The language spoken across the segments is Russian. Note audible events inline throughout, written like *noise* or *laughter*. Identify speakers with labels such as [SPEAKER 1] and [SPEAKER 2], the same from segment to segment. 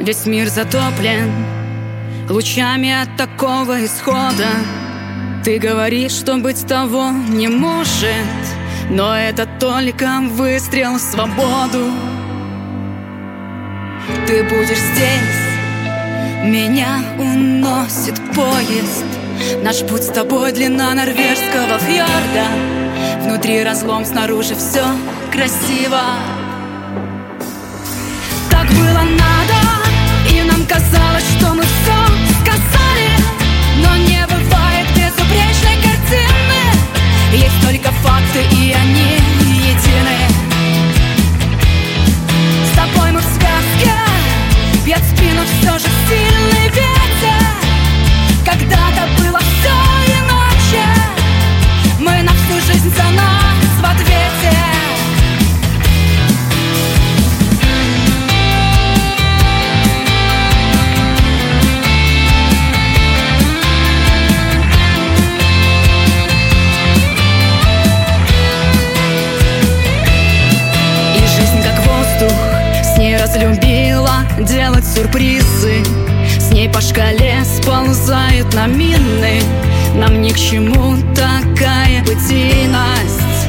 [SPEAKER 1] Весь мир затоплен лучами от такого исхода. Ты говоришь, что быть того не может, но это только выстрел в свободу. Ты будешь здесь, меня уносит поезд. Наш путь с тобой длина норвежского фьорда. Внутри разлом, снаружи все красиво. Так было надо, казалось, что мы все сказали, но не бывает безупречной картины. Есть только факты, и они делать сюрпризы. С ней по шкале сползают на мины. Нам ни к чему такая бытийность.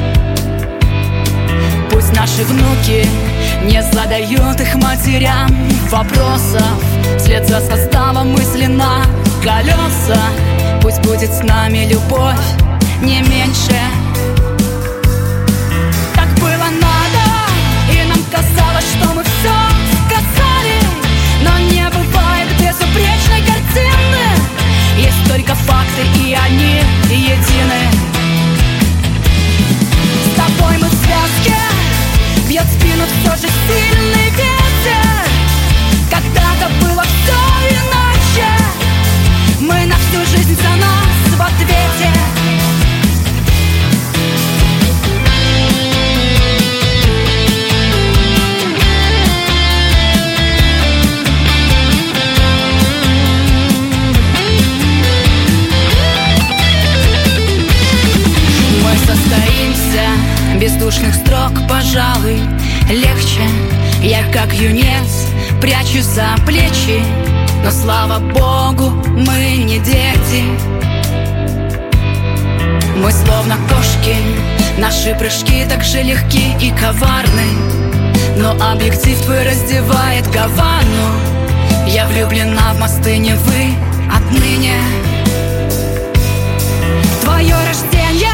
[SPEAKER 1] Пусть наши внуки не задают их матерям вопросов. Вслед за составом мысленно колеса. Пусть будет с нами любовь не меньше только факты, и они едины. С тобой мы в связке Бьет спину все же сильный ветер. Когда-то было все иначе. Мы на всю жизнь за нас в ответе бездушных строк, пожалуй, легче. Я как юнец прячусь за плечи Но слава богу, мы не дети. Мы словно кошки, наши прыжки так же легки и коварны. Но объектив твой раздевает Гавану. Я влюблена в мосты Невы отныне. Твое рождение,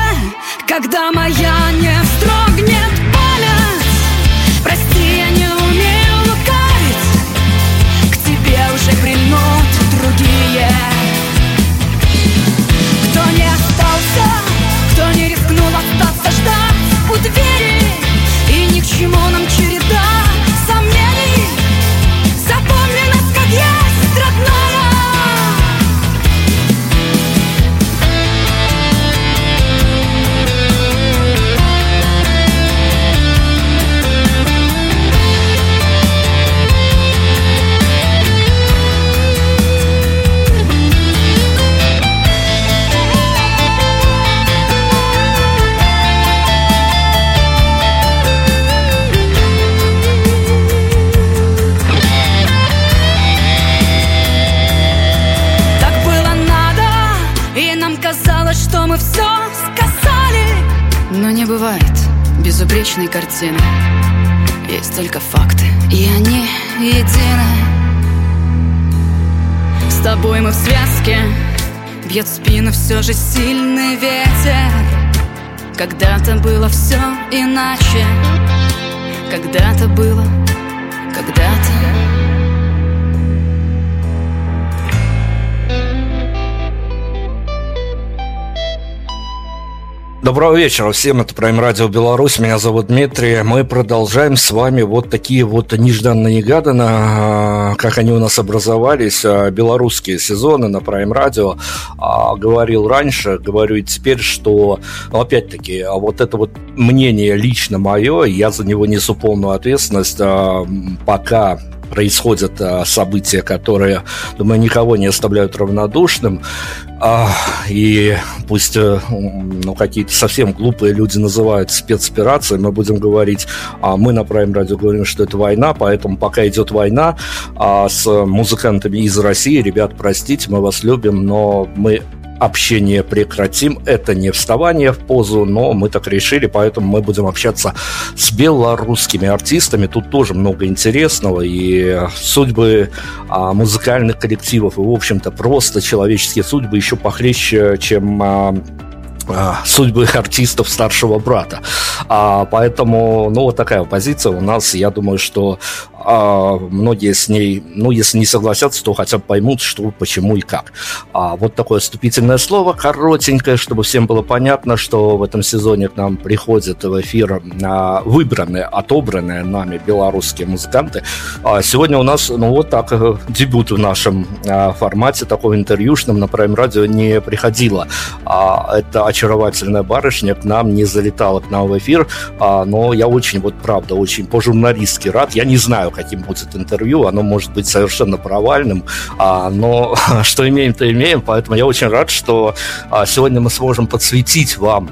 [SPEAKER 1] когда моя не И ни безупречной картины. Есть только факты, и они едины. С тобой мы в связке, бьет спину все же сильный ветер. Когда-то было все иначе, когда-то было, когда-то.
[SPEAKER 2] Доброго вечера всем, это Прайм Радио Беларусь, меня зовут Дмитрий. Мы продолжаем с вами вот такие вот нежданно-негаданно, а, как они у нас образовались, а, белорусские сезоны на Прайм Радио. А, говорил раньше, говорю и теперь, что, ну, опять-таки, вот это вот мнение лично мое, я за него несу полную ответственность, пока происходят события, которые, думаю, никого не оставляют равнодушным. А, и пусть э, ну, какие-то совсем глупые люди называют спецоперацией, мы будем говорить, а мы на Prime Radio говорим, что это война, поэтому пока идет война а, с музыкантами из России, ребят, простите, мы вас любим, но мы общение прекратим. Это не вставание в позу, но мы так решили, поэтому мы будем общаться с белорусскими артистами. Тут тоже много интересного, и судьбы а, музыкальных коллективов, и, в общем-то, просто человеческие судьбы еще похлеще, чем а, а, судьбы *laughs* артистов старшего брата. А, поэтому, ну, вот такая позиция у нас. Я думаю, что а, многие с ней, ну, если не согласятся, то хотя бы поймут, что, почему и как. А, вот такое вступительное слово, коротенькое, чтобы всем было понятно, что в этом сезоне к нам приходят в эфир а, выбранные, отобранные нами белорусские музыканты. А сегодня у нас, ну, вот так, э, дебют в нашем а, формате, такого интервьюшном на Prime Radio не приходило. А, это очаровательная барышня к нам не залетала к нам в эфир, а, но я очень, вот правда, очень по-журналистски рад. Я не знаю, знаю, каким будет интервью, оно может быть совершенно провальным, а, но *laughs* что имеем, то имеем, поэтому я очень рад, что а, сегодня мы сможем подсветить вам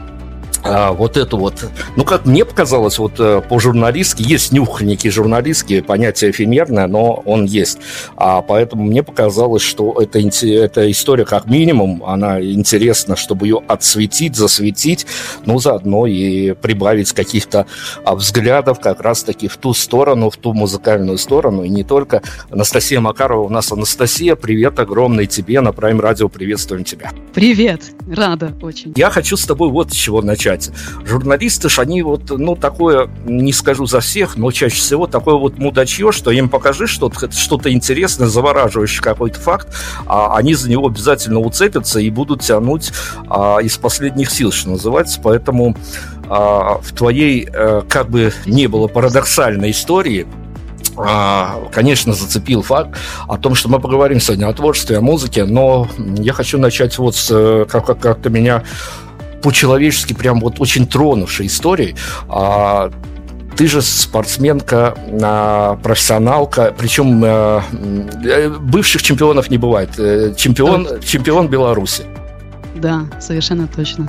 [SPEAKER 2] а, вот эту вот, ну, как мне показалось, вот э, по-журналистски, есть нюх некий журналистский, понятие эфемерное, но он есть. А поэтому мне показалось, что это, эта история как минимум, она интересна, чтобы ее отсветить, засветить, ну, заодно и прибавить каких-то а, взглядов как раз-таки в ту сторону, в ту музыкальную сторону, и не только. Анастасия Макарова у нас. Анастасия, привет огромный тебе, на Prime Radio приветствуем тебя.
[SPEAKER 1] Привет, рада очень.
[SPEAKER 2] Я хочу с тобой вот с чего начать читать. Журналисты ж, они вот, ну, такое, не скажу за всех, но чаще всего такое вот мудачье, что им покажи что-то что интересное, завораживающий какой-то факт, а они за него обязательно уцепятся и будут тянуть а, из последних сил, что называется. Поэтому а, в твоей, а, как бы не было парадоксальной истории, а, конечно, зацепил факт о том, что мы поговорим сегодня о творчестве, о музыке, но я хочу начать вот с э, как- как-то меня по-человечески прям вот очень тронувшей историей. А, ты же спортсменка, а, профессионалка, причем а, бывших чемпионов не бывает. Э, чемпион, чемпион Беларуси.
[SPEAKER 1] Да, совершенно точно.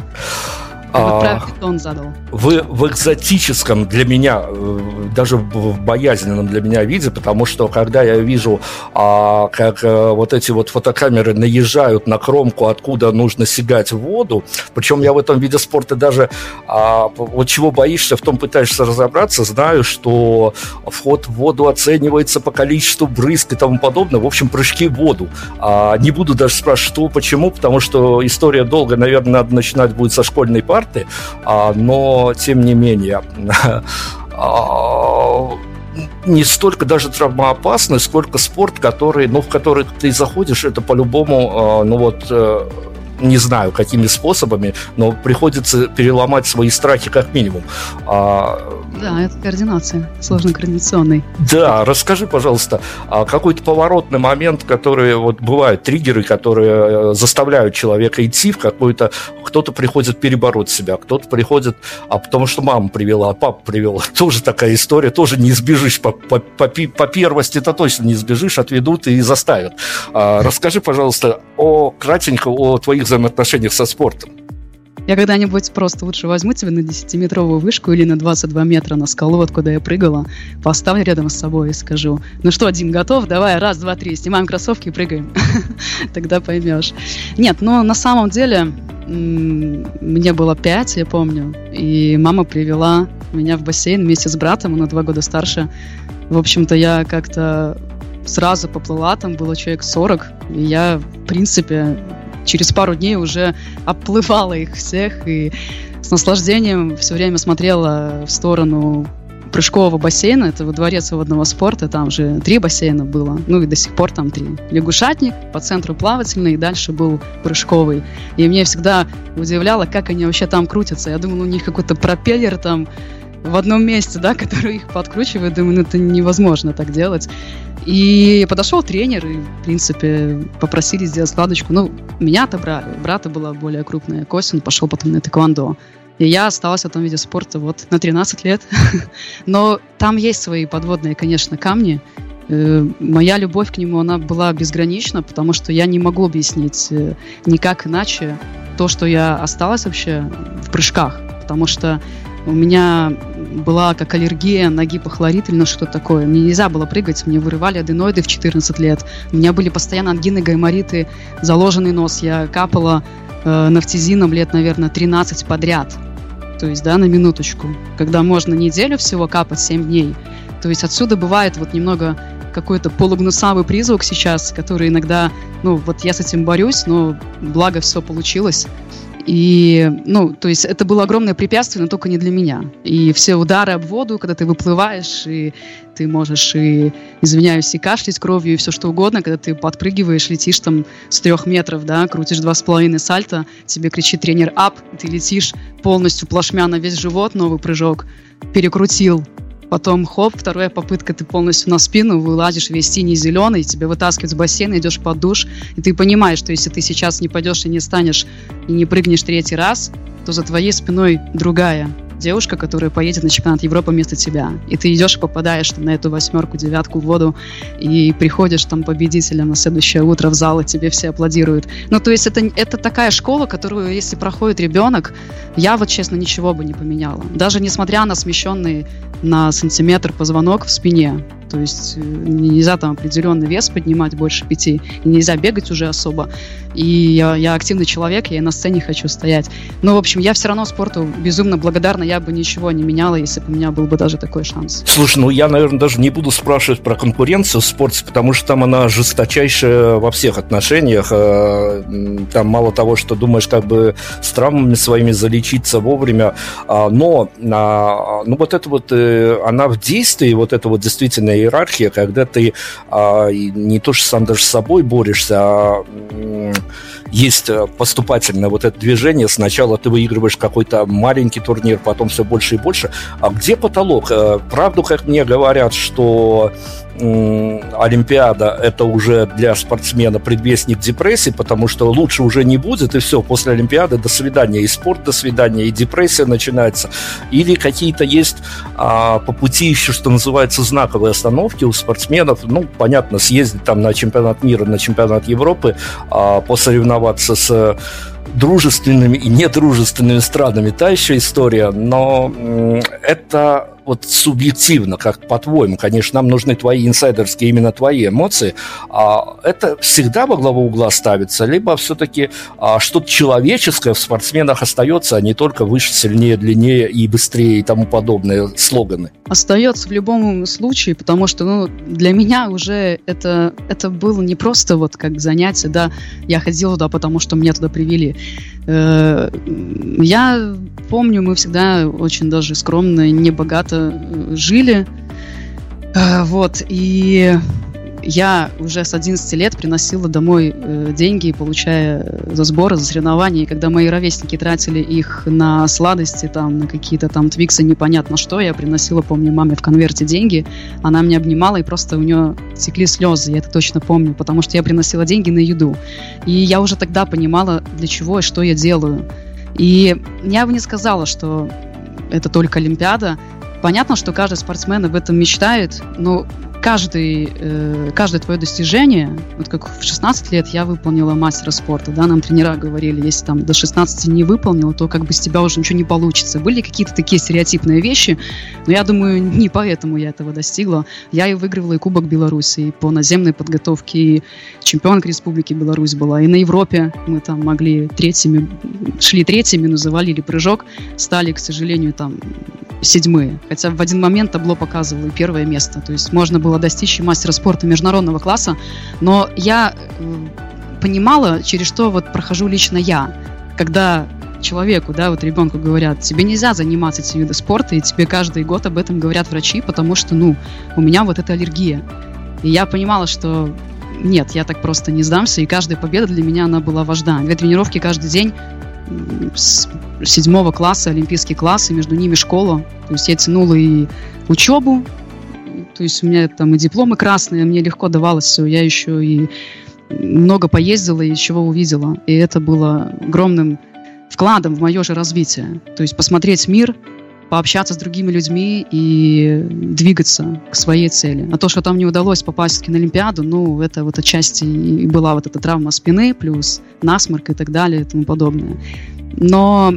[SPEAKER 2] А, он задал. В, в экзотическом для меня, э, даже в боязненном для меня виде, потому что когда я вижу, а, как а, вот эти вот фотокамеры наезжают на кромку, откуда нужно сигать в воду, причем я в этом виде спорта даже а, вот чего боишься, в том пытаешься разобраться, знаю, что вход в воду оценивается по количеству брызг и тому подобное, в общем, прыжки в воду. А, не буду даже спрашивать, что, почему, потому что история долго, наверное, надо начинать будет со школьной пары, карты, а, но тем не менее *laughs* а, не столько даже травмоопасный, сколько спорт, который, ну, в который ты заходишь, это по-любому, а, ну вот, э, не знаю, какими способами, но приходится переломать свои страхи как минимум.
[SPEAKER 1] А... Да, это координация, сложно-координационный.
[SPEAKER 2] Да, расскажи, пожалуйста, а какой-то поворотный момент, который вот бывают триггеры, которые э, заставляют человека идти в какой-то... Кто-то приходит перебороть себя, кто-то приходит, а потому что мама привела, а папа привел. *laughs* Тоже такая история, тоже не избежишь по, по, по, по первости, это точно не избежишь, отведут и заставят. А, расскажи, пожалуйста, о кратенько о твоих взаимоотношениях со спортом?
[SPEAKER 1] Я когда-нибудь просто лучше возьму тебя на 10-метровую вышку или на 22 метра на скалу, откуда я прыгала, поставлю рядом с собой и скажу, ну что, Дим, готов? Давай, раз, два, три, снимаем кроссовки и прыгаем. *laughs* Тогда поймешь. Нет, но на самом деле мне было 5, я помню, и мама привела меня в бассейн вместе с братом, он на два года старше. В общем-то, я как-то сразу поплыла, там было человек 40, и я, в принципе, через пару дней уже оплывала их всех и с наслаждением все время смотрела в сторону прыжкового бассейна, это во дворец водного спорта, там же три бассейна было, ну и до сих пор там три. Лягушатник, по центру плавательный, и дальше был прыжковый. И мне всегда удивляло, как они вообще там крутятся. Я думала, у них какой-то пропеллер там в одном месте, да, *laughs* который их подкручивает. Думаю, ну это невозможно так делать. И подошел тренер, и, в принципе, попросили сделать складочку. Ну, меня отобрали. У брата была более крупная кость, он пошел потом на тэквондо. И я осталась в этом виде спорта вот на 13 лет. *laughs* Но там есть свои подводные, конечно, камни. Э, моя любовь к нему, она была безгранична, потому что я не могу объяснить э, никак иначе то, что я осталась вообще в прыжках. Потому что у меня была как аллергия на гипохлорид или на что-то такое. Мне нельзя было прыгать, мне вырывали аденоиды в 14 лет. У меня были постоянно ангины, гаймориты, заложенный нос. Я капала э, нафтизином лет, наверное, 13 подряд. То есть, да, на минуточку. Когда можно неделю всего капать 7 дней. То есть отсюда бывает вот немного какой-то полугнусавый призвук сейчас, который иногда, ну, вот я с этим борюсь, но благо все получилось. И, ну, то есть это было огромное препятствие, но только не для меня. И все удары об воду, когда ты выплываешь, и ты можешь и, извиняюсь, и кашлять кровью, и все что угодно, когда ты подпрыгиваешь, летишь там с трех метров, да, крутишь два с половиной сальта, тебе кричит тренер «ап», ты летишь полностью плашмя на весь живот, новый прыжок, перекрутил, Потом, хоп, вторая попытка, ты полностью на спину, вылазишь весь синий, зеленый, тебя вытаскивают с бассейна, идешь под душ, и ты понимаешь, что если ты сейчас не пойдешь и не станешь, и не прыгнешь третий раз, то за твоей спиной другая девушка, которая поедет на чемпионат Европы вместо тебя. И ты идешь и попадаешь там, на эту восьмерку, девятку в воду, и приходишь там победителем на следующее утро в зал, и тебе все аплодируют. Ну, то есть это, это такая школа, которую, если проходит ребенок, я вот, честно, ничего бы не поменяла. Даже несмотря на смещенный на сантиметр позвонок в спине. То есть э, нельзя там определенный вес поднимать больше пяти, нельзя бегать уже особо. И я, я активный человек, я и на сцене хочу стоять. Но, в общем, я все равно спорту безумно благодарна, я бы ничего не меняла, если бы у меня был бы даже такой шанс.
[SPEAKER 2] Слушай, ну я, наверное, даже не буду спрашивать про конкуренцию в спорте, потому что там она жесточайшая во всех отношениях. Э, там мало того, что думаешь, как бы с травмами своими залечиться вовремя, а, но а, ну вот это вот, э, она в действии, вот это вот действительно иерархия, когда ты а, не то что сам даже с собой борешься, а есть э, поступательное вот это движение. Сначала ты выигрываешь какой-то маленький турнир, потом все больше и больше. А где потолок? Э, правду, как мне говорят, что Олимпиада это уже для спортсмена предвестник депрессии, потому что лучше уже не будет, и все, после Олимпиады до свидания, и спорт до свидания, и депрессия начинается. Или какие-то есть а, по пути еще, что называется, знаковые остановки у спортсменов. Ну, понятно, съездить там на чемпионат мира, на чемпионат Европы, а, посоревноваться с дружественными и недружественными странами, та еще история, но это вот субъективно, как по-твоему, конечно, нам нужны твои инсайдерские, именно твои эмоции, а это всегда во главу угла ставится, либо все-таки а, что-то человеческое в спортсменах остается, а не только выше, сильнее, длиннее и быстрее и тому подобные слоганы?
[SPEAKER 1] Остается в любом случае, потому что ну, для меня уже это, это было не просто вот как занятие, да, я ходила туда, потому что меня туда привели. Э, я помню, мы всегда очень даже скромно, небогато просто жили. Э, вот, и я уже с 11 лет приносила домой э, деньги, получая за сборы, за соревнования. И когда мои ровесники тратили их на сладости, там, на какие-то там твиксы, непонятно что, я приносила, помню, маме в конверте деньги. Она меня обнимала, и просто у нее текли слезы, я это точно помню, потому что я приносила деньги на еду. И я уже тогда понимала, для чего и что я делаю. И я бы не сказала, что это только Олимпиада, Понятно, что каждый спортсмен об этом мечтает, но каждый, э, каждое твое достижение, вот как в 16 лет я выполнила мастера спорта, да, нам тренера говорили, если там до 16 не выполнил, то как бы с тебя уже ничего не получится. Были какие-то такие стереотипные вещи, но я думаю, не поэтому я этого достигла. Я и выигрывала и Кубок Беларуси, и по наземной подготовке, и чемпионка Республики Беларусь была, и на Европе мы там могли третьими, шли третьими, но завалили прыжок, стали, к сожалению, там седьмые. Хотя в один момент табло показывало и первое место. То есть можно было достичь мастера спорта международного класса. Но я э, понимала, через что вот прохожу лично я. Когда человеку, да, вот ребенку говорят, тебе нельзя заниматься этим видом спорта, и тебе каждый год об этом говорят врачи, потому что, ну, у меня вот эта аллергия. И я понимала, что нет, я так просто не сдамся, и каждая победа для меня, она была важна. Две тренировки каждый день, с седьмого класса, олимпийский класс, и между ними школа. То есть я тянула и учебу, то есть у меня там и дипломы красные, мне легко давалось все. Я еще и много поездила и чего увидела. И это было огромным вкладом в мое же развитие. То есть посмотреть мир, пообщаться с другими людьми и двигаться к своей цели. А то, что там не удалось попасть на Олимпиаду, ну, это вот отчасти и была вот эта травма спины, плюс насморк и так далее и тому подобное. Но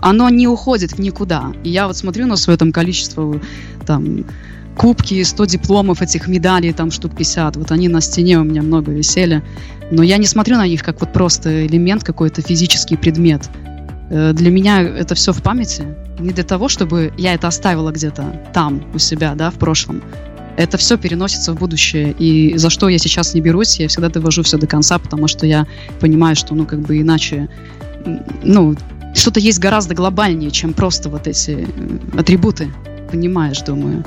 [SPEAKER 1] оно не уходит в никуда. И я вот смотрю на свое там количество там кубки, 100 дипломов, этих медалей, там штук 50. Вот они на стене у меня много висели. Но я не смотрю на них как вот просто элемент, какой-то физический предмет. Э, для меня это все в памяти. Не для того, чтобы я это оставила где-то там, у себя, да, в прошлом. Это все переносится в будущее. И за что я сейчас не берусь, я всегда довожу все до конца, потому что я понимаю, что, ну, как бы иначе, ну, что-то есть гораздо глобальнее, чем просто вот эти э, атрибуты понимаешь, думаю.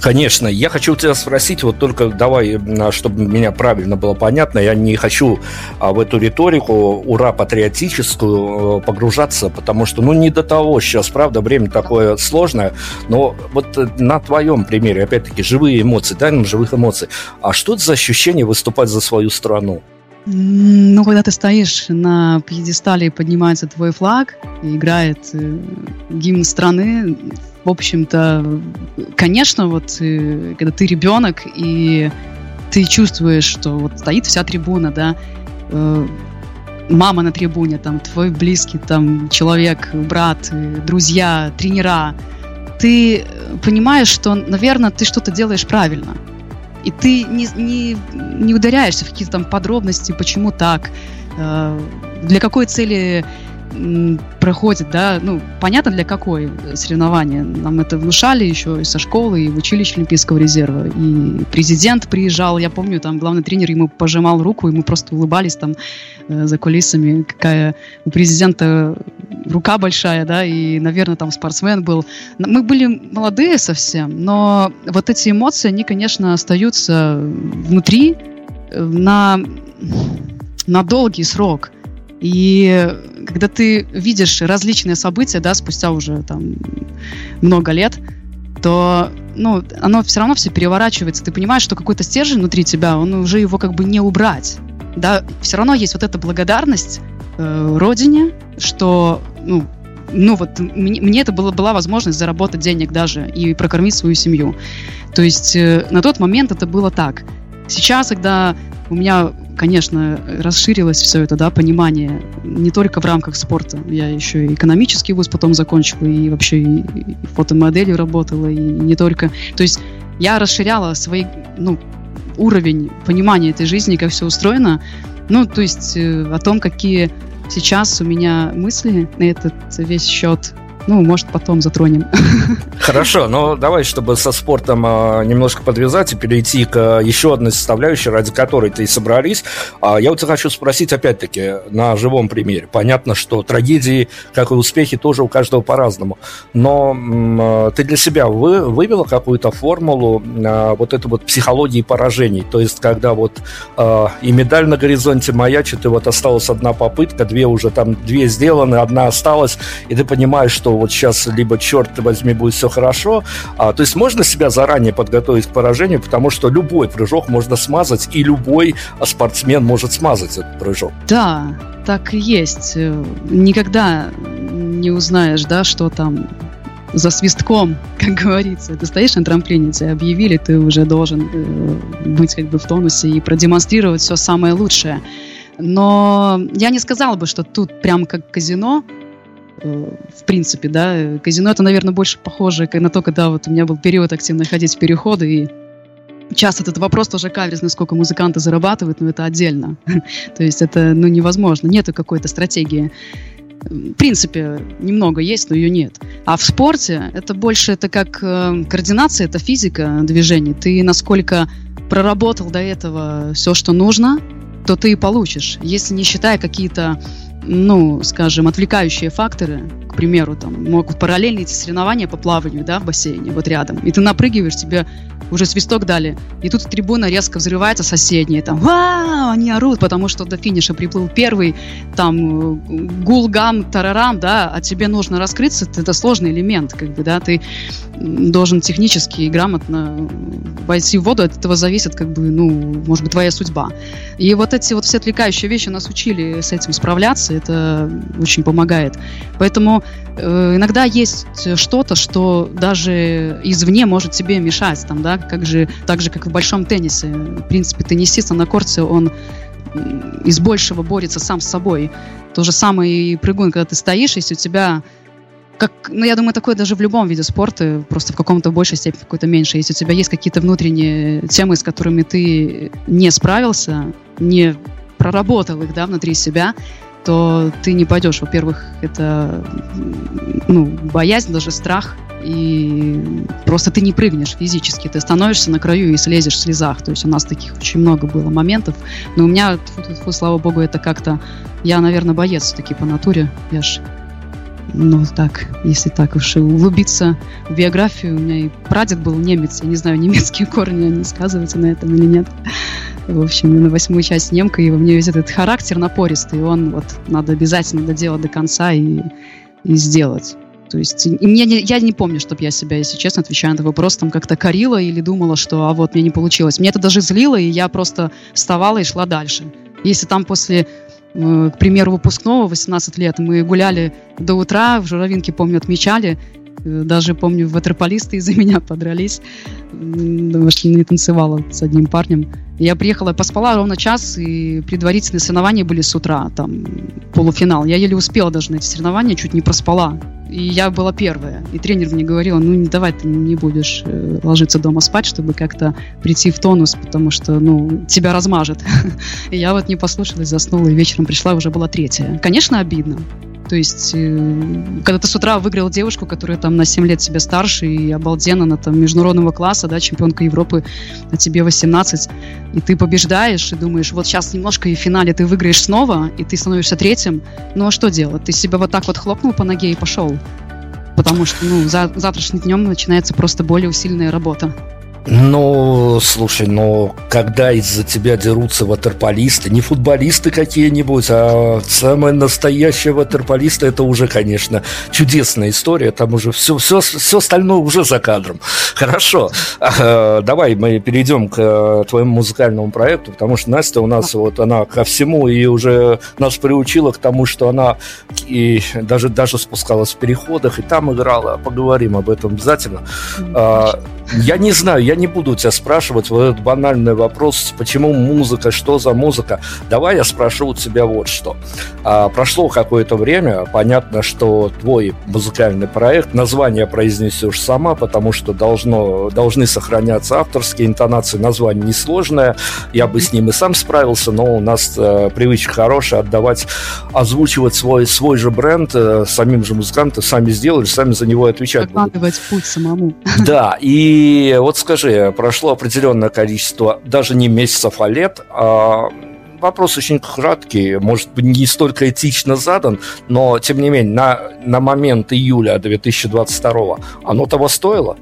[SPEAKER 2] Конечно. Я хочу у тебя спросить, вот только давай, чтобы меня правильно было понятно, я не хочу а, в эту риторику ура патриотическую э, погружаться, потому что, ну, не до того сейчас, правда, время такое сложное, но вот на твоем примере, опять-таки, живые эмоции, дай нам живых эмоций. А что это за ощущение выступать за свою страну?
[SPEAKER 1] Ну, когда ты стоишь на пьедестале и поднимается твой флаг, и играет э, гимн страны, в общем-то, конечно, вот э, когда ты ребенок и ты чувствуешь, что вот стоит вся трибуна, да, э, мама на трибуне, там твой близкий там человек, брат, э, друзья, тренера, ты понимаешь, что, наверное, ты что-то делаешь правильно. И ты не, не, не ударяешься в какие-то там подробности, почему так, для какой цели проходит, да, ну, понятно для какой соревнования. Нам это внушали еще и со школы, и в училище Олимпийского резерва. И президент приезжал, я помню, там главный тренер ему пожимал руку, и мы просто улыбались там э, за кулисами, какая у президента рука большая, да, и, наверное, там спортсмен был. Мы были молодые совсем, но вот эти эмоции, они, конечно, остаются внутри э, на, на долгий срок – и когда ты видишь различные события, да, спустя уже там много лет, то, ну, оно все равно все переворачивается. Ты понимаешь, что какой-то стержень внутри тебя, он уже его как бы не убрать. Да, все равно есть вот эта благодарность э, родине, что, ну, ну вот мне, мне это было, была возможность заработать денег даже и прокормить свою семью. То есть э, на тот момент это было так. Сейчас, когда у меня, конечно, расширилось все это, да, понимание не только в рамках спорта. Я еще и экономический вуз потом закончила, и вообще и, и фотомоделью работала, и не только. То есть я расширяла свой, ну, уровень понимания этой жизни, как все устроено. Ну, то есть э, о том, какие сейчас у меня мысли на этот весь счет, ну, может, потом затронем.
[SPEAKER 2] Хорошо, но давай, чтобы со спортом а, немножко подвязать и перейти к а, еще одной составляющей, ради которой ты и собрались. А, я тебя хочу спросить, опять-таки, на живом примере. Понятно, что трагедии, как и успехи, тоже у каждого по-разному. Но ты для себя вы, вывела какую-то формулу вот этой вот психологии поражений? То есть, когда вот и медаль на горизонте маячит, и вот осталась одна попытка, две уже там, две сделаны, одна осталась, и ты понимаешь, что вот сейчас либо черт возьми будет все хорошо. А, то есть можно себя заранее подготовить к поражению, потому что любой прыжок можно смазать, и любой спортсмен может смазать этот прыжок.
[SPEAKER 1] Да, так и есть. Никогда не узнаешь, да, что там за свистком, *laughs* как говорится. Ты стоишь на трамплине, тебя объявили, ты уже должен э, быть как бы в тонусе и продемонстрировать все самое лучшее. Но я не сказала бы, что тут прям как казино, в принципе, да. Казино это, наверное, больше похоже на то, когда вот у меня был период активно ходить в переходы, и часто этот вопрос тоже каверзный, сколько музыканты зарабатывают, но это отдельно. *laughs* то есть это, ну, невозможно. Нету какой-то стратегии. В принципе, немного есть, но ее нет. А в спорте это больше это как э, координация, это физика движений. Ты насколько проработал до этого все, что нужно, то ты и получишь. Если не считая какие-то ну, скажем, отвлекающие факторы, примеру, там могут параллельно идти соревнования по плаванию, да, в бассейне, вот рядом, и ты напрыгиваешь, тебе уже свисток дали, и тут трибуна резко взрывается соседняя, там, вау, они орут, потому что до финиша приплыл первый, там, гулгам, тарарам, да, а тебе нужно раскрыться, это сложный элемент, как бы, да, ты должен технически и грамотно войти в воду, от этого зависит, как бы, ну, может быть, твоя судьба. И вот эти вот все отвлекающие вещи нас учили с этим справляться, это очень помогает. Поэтому иногда есть что-то, что даже извне может тебе мешать, там, да, как же, так же, как в большом теннисе. В принципе, теннисист на корте, он из большего борется сам с собой. То же самое и прыгун, когда ты стоишь, если у тебя как, ну, я думаю, такое даже в любом виде спорта, просто в каком-то большей степени, в какой-то меньшей. Если у тебя есть какие-то внутренние темы, с которыми ты не справился, не проработал их, да, внутри себя, то ты не пойдешь. Во-первых, это ну, боязнь, даже страх, и просто ты не прыгнешь физически, ты становишься на краю и слезешь в слезах. То есть у нас таких очень много было моментов. Но у меня, фу -фу -фу, слава богу, это как-то... Я, наверное, боец все-таки по натуре. Я ж ну, так, если так уж углубиться в биографию, у меня и прадед был немец, я не знаю, *laughs* немецкие корни, они сказываются на этом или нет. В общем, на восьмую часть немка, и во мне весь этот характер напористый, и он вот надо обязательно доделать до конца и, и сделать. То есть мне не, я не помню, чтобы я себя, если честно, отвечая на вопрос, там как-то корила или думала, что а вот мне не получилось. Мне это даже злило, и я просто вставала и шла дальше. Если там после э, к примеру, выпускного 18 лет мы гуляли до утра, в Журавинке, помню, отмечали, даже помню, ватерполисты из-за меня подрались, потому что не танцевала с одним парнем. Я приехала, поспала ровно час, и предварительные соревнования были с утра, там, полуфинал. Я еле успела даже на эти соревнования, чуть не проспала. И я была первая. И тренер мне говорил, ну, не давай ты не будешь э, ложиться дома спать, чтобы как-то прийти в тонус, потому что, ну, тебя размажет. *laughs* И я вот не послушалась, заснула, и вечером пришла, уже была третья. Конечно, обидно. То есть, э, когда ты с утра выиграл девушку, которая там на 7 лет тебя старше и обалденно, она там международного класса, да, чемпионка Европы, а тебе 18, и ты побеждаешь, и думаешь, вот сейчас немножко и в финале ты выиграешь снова, и ты становишься третьим, ну а что делать? Ты себя вот так вот хлопнул по ноге и пошел. Потому что, ну, за завтрашним днем начинается просто более усиленная работа.
[SPEAKER 2] Ну, слушай, но когда из-за тебя дерутся ватерполисты, не футболисты какие-нибудь, а самые настоящие ватерполисты, это уже, конечно, чудесная история, там уже все, все, все остальное уже за кадром. Хорошо, давай мы перейдем к э, твоему музыкальному проекту, потому что Настя у нас вот она ко всему и уже нас приучила к тому, что она и даже, даже спускалась в переходах и там играла, поговорим об этом обязательно. А, я не знаю, я не буду тебя спрашивать вот этот банальный вопрос, почему музыка, что за музыка. Давай я спрошу у тебя вот что. А, прошло какое-то время, понятно, что твой музыкальный проект, название произнесешь сама, потому что должно, должны сохраняться авторские интонации, название несложное, я бы с ним и сам справился, но у нас э, привычка хорошая отдавать, озвучивать свой, свой же бренд, э, самим же музыкантам, сами сделали, сами за него отвечать
[SPEAKER 1] Прокладывать путь самому.
[SPEAKER 2] Да, и вот скажи, прошло определенное количество, даже не месяцев, а лет, а вопрос очень краткий, может быть, не столько этично задан, но, тем не менее, на, на момент июля 2022 оно того стоило?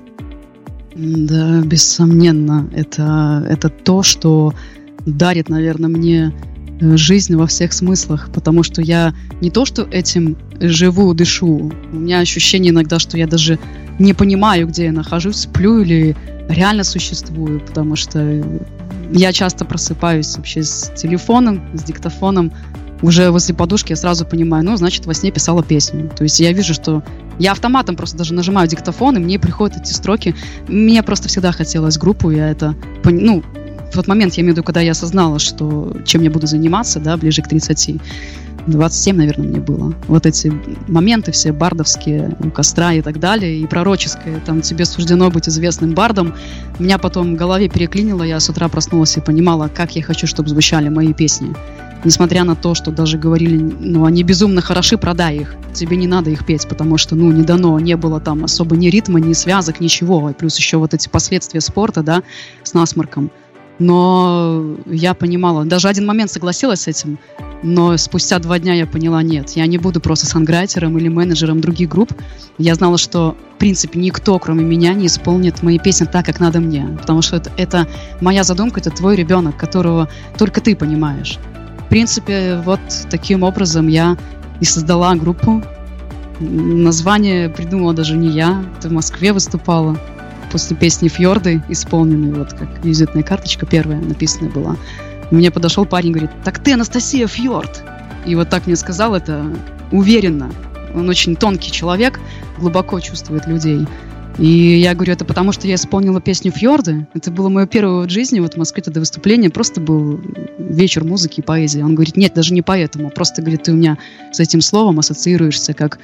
[SPEAKER 1] Да, бессомненно. Это, это то, что дарит, наверное, мне э, жизнь во всех смыслах, потому что я не то, что этим живу, дышу. У меня ощущение иногда, что я даже не понимаю, где я нахожусь, сплю или реально существую, потому что я часто просыпаюсь вообще с телефоном, с диктофоном, уже возле подушки я сразу понимаю, ну, значит, во сне писала песню. То есть я вижу, что я автоматом просто даже нажимаю диктофон, и мне приходят эти строки. Мне просто всегда хотелось группу, я это, ну, в тот момент, я имею в виду, когда я осознала, что чем я буду заниматься, да, ближе к 30, 27, наверное, мне было. Вот эти моменты все бардовские, у костра и так далее, и пророческое, там тебе суждено быть известным бардом. Меня потом в голове переклинило, я с утра проснулась и понимала, как я хочу, чтобы звучали мои песни. Несмотря на то, что даже говорили, ну, они безумно хороши, продай их. Тебе не надо их петь, потому что, ну, не дано, не было там особо ни ритма, ни связок, ничего. И плюс еще вот эти последствия спорта, да, с насморком. Но я понимала, даже один момент согласилась с этим, но спустя два дня я поняла, нет, я не буду просто санграйтером или менеджером других групп. Я знала, что, в принципе, никто, кроме меня, не исполнит мои песни так, как надо мне. Потому что это, это моя задумка, это твой ребенок, которого только ты понимаешь. В принципе, вот таким образом я и создала группу. Название придумала даже не я, это в Москве выступала после песни «Фьорды», исполненной, вот как визитная карточка первая написанная была. Мне подошел парень и говорит, так ты Анастасия Фьорд. И вот так мне сказал это уверенно. Он очень тонкий человек, глубоко чувствует людей. И я говорю, это потому, что я исполнила песню «Фьорды». Это было мое первое в жизни, вот в Москве тогда выступление, просто был вечер музыки и поэзии. Он говорит, нет, даже не поэтому, просто, говорит, ты у меня с этим словом ассоциируешься как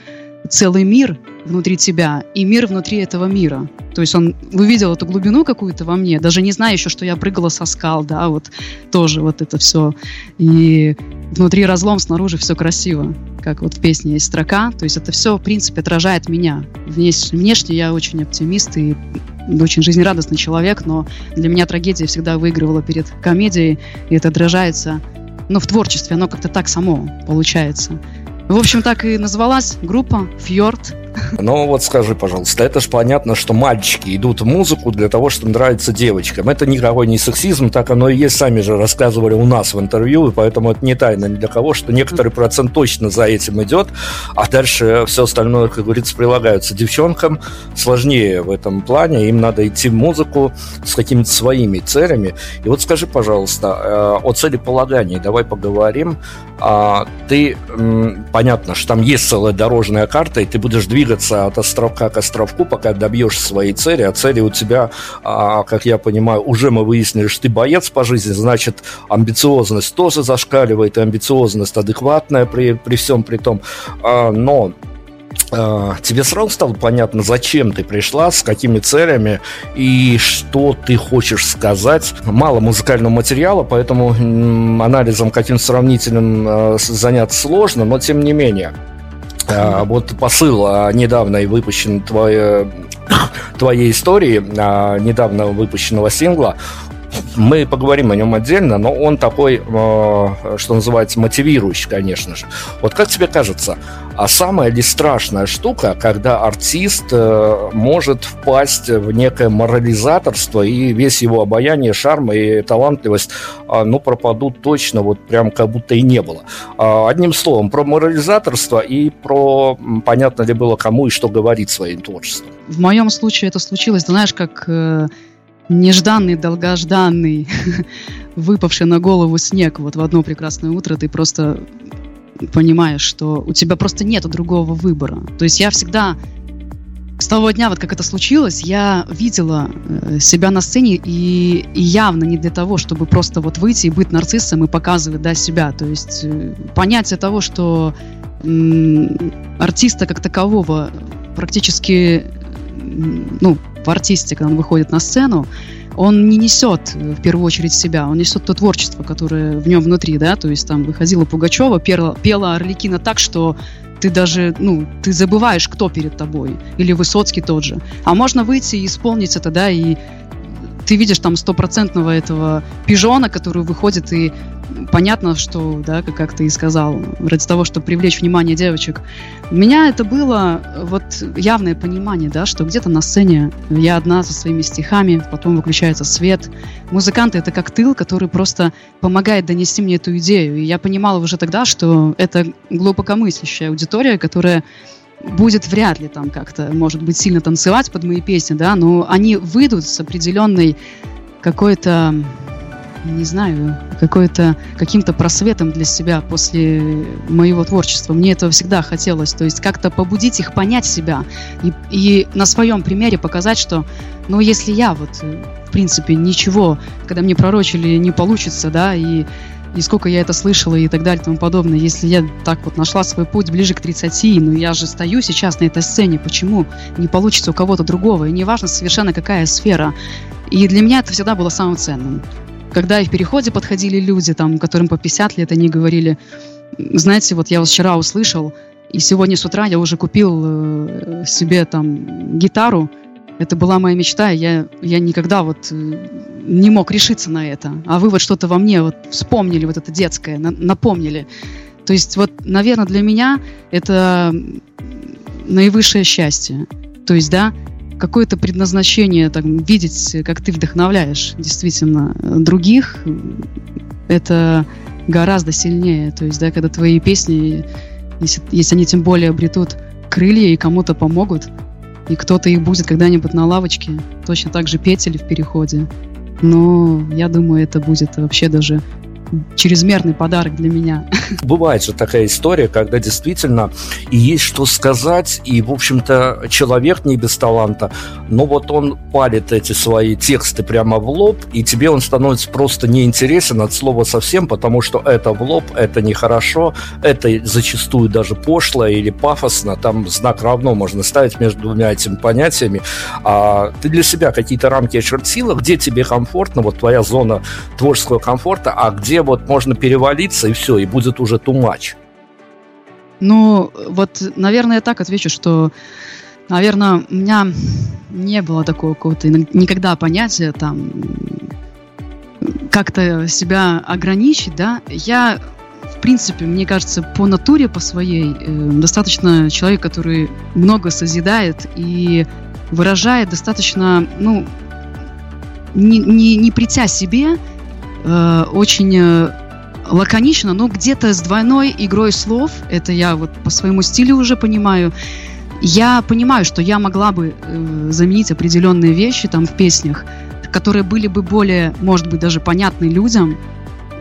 [SPEAKER 1] целый мир внутри тебя и мир внутри этого мира. То есть он увидел эту глубину какую-то во мне, даже не зная еще, что я прыгала со скал, да, вот тоже вот это все. И внутри разлом, снаружи все красиво, как вот в песне есть строка. То есть это все, в принципе, отражает меня. Внешне, внешне я очень оптимист и очень жизнерадостный человек, но для меня трагедия всегда выигрывала перед комедией, и это отражается ну, в творчестве, оно как-то так само получается. В общем, так и назвалась группа «Фьорд».
[SPEAKER 2] Ну вот скажи, пожалуйста, это же понятно, что мальчики идут в музыку для того, чтобы нравиться девочкам. Это никакой не сексизм, так оно и есть, сами же рассказывали у нас в интервью, и поэтому это не тайна ни для кого, что некоторый процент точно за этим идет, а дальше все остальное, как говорится, прилагаются девчонкам. Сложнее в этом плане, им надо идти в музыку с какими-то своими целями. И вот скажи, пожалуйста, э, о целеполагании давай поговорим. А, ты, понятно, что там есть целая дорожная карта, и ты будешь двигаться от островка к островку, пока добьешь своей цели, а цели у тебя, а, как я понимаю, уже мы выяснили, что ты боец по жизни, значит, амбициозность тоже зашкаливает, и амбициозность адекватная при, при всем при том, а, но а, тебе сразу стало понятно, зачем ты пришла, с какими целями и что ты хочешь сказать. Мало музыкального материала, поэтому анализом каким-то сравнительным заняться сложно, но тем не менее. А, вот посыл недавно выпущен твоей, твоей истории, недавно выпущенного сингла, мы поговорим о нем отдельно, но он такой, э, что называется, мотивирующий, конечно же. Вот как тебе кажется, а самая ли страшная штука, когда артист э, может впасть в некое морализаторство, и весь его обаяние, шарм и талантливость, э, ну, пропадут точно, вот прям как будто и не было. Э, одним словом, про морализаторство и про, понятно ли было, кому и что говорить своим творчеством.
[SPEAKER 1] В моем случае это случилось, знаешь, как э, нежданный, долгожданный, *laughs* выпавший на голову снег вот в одно прекрасное утро, ты просто понимаешь, что у тебя просто нет другого выбора. То есть я всегда с того дня, вот как это случилось, я видела э, себя на сцене и, явно не для того, чтобы просто вот выйти и быть нарциссом и показывать да, себя. То есть э, понятие того, что артиста как такового практически ну, в артисте, когда он выходит на сцену, он не несет э, в первую очередь себя, он несет то творчество, которое в нем внутри, да, то есть там выходила Пугачева, пела, пела Орликина так, что ты даже, ну, ты забываешь, кто перед тобой, или Высоцкий тот же. А можно выйти и исполнить это, да, и ты видишь там стопроцентного этого пижона, который выходит и понятно, что, да, как, как ты и сказал, ради того, чтобы привлечь внимание девочек. У меня это было вот явное понимание, да, что где-то на сцене я одна со своими стихами, потом выключается свет. Музыканты — это как тыл, который просто помогает донести мне эту идею. И я понимала уже тогда, что это глубокомыслящая аудитория, которая будет вряд ли там как-то, может быть, сильно танцевать под мои песни, да, но они выйдут с определенной какой-то не знаю, какой-то, каким-то просветом для себя после моего творчества. Мне этого всегда хотелось, то есть как-то побудить их понять себя и, и на своем примере показать, что, ну, если я вот, в принципе, ничего, когда мне пророчили, не получится, да, и и сколько я это слышала и так далее и тому подобное. Если я так вот нашла свой путь ближе к 30, ну я же стою сейчас на этой сцене, почему не получится у кого-то другого? И неважно совершенно какая сфера. И для меня это всегда было самым ценным. Когда и в переходе подходили люди, там, которым по 50 лет, они говорили, знаете, вот я вас вчера услышал, и сегодня с утра я уже купил э, себе там гитару, Это была моя мечта, я, я никогда вот э, не мог решиться на это. А вы вот что-то во мне вот вспомнили, вот это детское, на, напомнили. То есть вот, наверное, для меня это наивысшее счастье. То есть, да, какое-то предназначение, там, видеть, как ты вдохновляешь действительно других, это гораздо сильнее. То есть, да, когда твои песни, если, если они тем более обретут крылья и кому-то помогут, и кто-то их будет когда-нибудь на лавочке точно так же петь или в переходе. Но я думаю, это будет вообще даже чрезмерный подарок для меня.
[SPEAKER 2] Бывает же такая история, когда действительно и есть что сказать, и, в общем-то, человек не без таланта, но вот он палит эти свои тексты прямо в лоб, и тебе он становится просто неинтересен от слова совсем, потому что это в лоб, это нехорошо, это зачастую даже пошло или пафосно, там знак равно можно ставить между двумя этими понятиями. А ты для себя какие-то рамки очертила, где тебе комфортно, вот твоя зона творческого комфорта, а где вот можно перевалиться, и все, и будет уже much?
[SPEAKER 1] Ну, вот, наверное, я так отвечу, что, наверное, у меня не было такого какого-то никогда понятия там как-то себя ограничить, да. Я, в принципе, мне кажется, по натуре, по своей, э, достаточно человек, который много созидает и выражает достаточно, ну, не, не, не притя себе, э, очень э, лаконично, но где-то с двойной игрой слов, это я вот по своему стилю уже понимаю, я понимаю, что я могла бы э, заменить определенные вещи там в песнях, которые были бы более, может быть, даже понятны людям,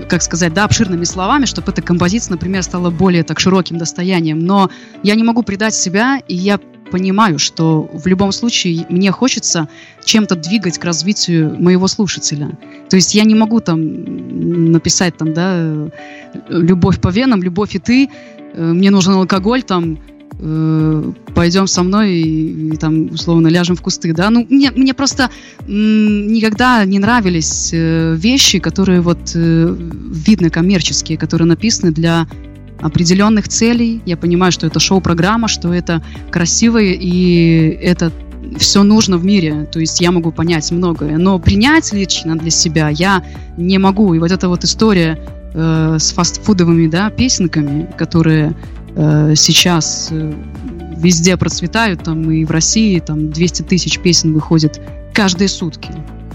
[SPEAKER 1] как сказать, да, обширными словами, чтобы эта композиция, например, стала более так широким достоянием. Но я не могу предать себя, и я понимаю, что в любом случае мне хочется чем-то двигать к развитию моего слушателя. То есть я не могу там написать там, да, любовь по венам, любовь и ты, э, мне нужен алкоголь, там, э, пойдем со мной и, и там условно ляжем в кусты, да. Ну мне мне просто никогда не нравились э, вещи, которые вот видно коммерческие, которые написаны для определенных целей. Я понимаю, что это шоу-программа, что это красиво, и это все нужно в мире. То есть я могу понять многое. Но принять лично для себя я не могу. И вот эта вот история э, с фастфудовыми да, песенками, которые э, сейчас э, везде процветают, там и в России там 200 тысяч песен выходит каждые сутки.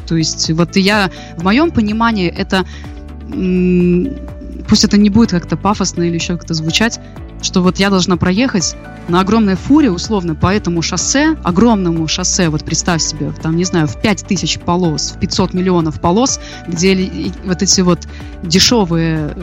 [SPEAKER 1] То есть вот я, в моем понимании, это пусть это не будет как-то пафосно или еще как-то звучать, что вот я должна проехать на огромной фуре, условно, по этому шоссе, огромному шоссе, вот представь себе, там, не знаю, в 5000 полос, в 500 миллионов полос, где вот эти вот дешевые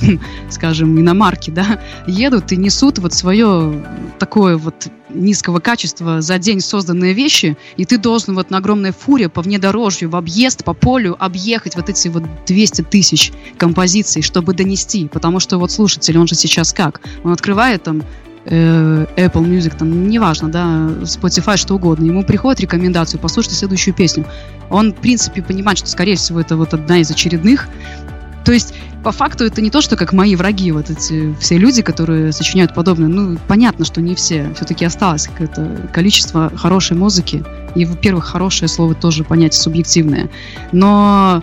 [SPEAKER 1] *laughs* скажем, иномарки, да, едут и несут вот свое такое вот низкого качества за день созданные вещи, и ты должен вот на огромной фуре по внедорожью, в объезд, по полю объехать вот эти вот 200 тысяч композиций, чтобы донести, потому что вот слушатель, он же сейчас как? Он открывает там э, Apple Music, там, неважно, да, Spotify, что угодно, ему приходит рекомендацию, послушайте следующую песню. Он, в принципе, понимает, что, скорее всего, это вот одна из очередных, то есть, по факту, это не то, что как мои враги, вот эти все люди, которые сочиняют подобное. Ну, понятно, что не все. Все-таки осталось какое-то количество хорошей музыки. И, во-первых, хорошее слово тоже понятие субъективное. Но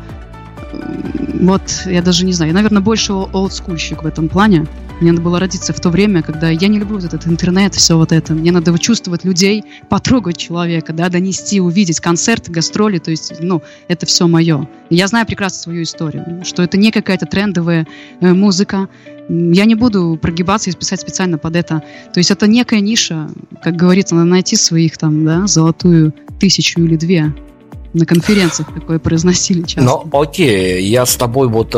[SPEAKER 1] вот, я даже не знаю, я, наверное, больше олдскульщик в этом плане. Мне надо было родиться в то время, когда я не люблю вот этот интернет, все вот это. Мне надо чувствовать людей, потрогать человека, да, донести, увидеть концерт, гастроли, то есть, ну, это все мое. Я знаю прекрасно свою историю, что это не какая-то трендовая э, музыка. Я не буду прогибаться и писать специально под это. То есть это некая ниша, как говорится, надо найти своих там, да, золотую тысячу или две на конференциях такое произносили часто.
[SPEAKER 2] Ну, окей, я с тобой вот э,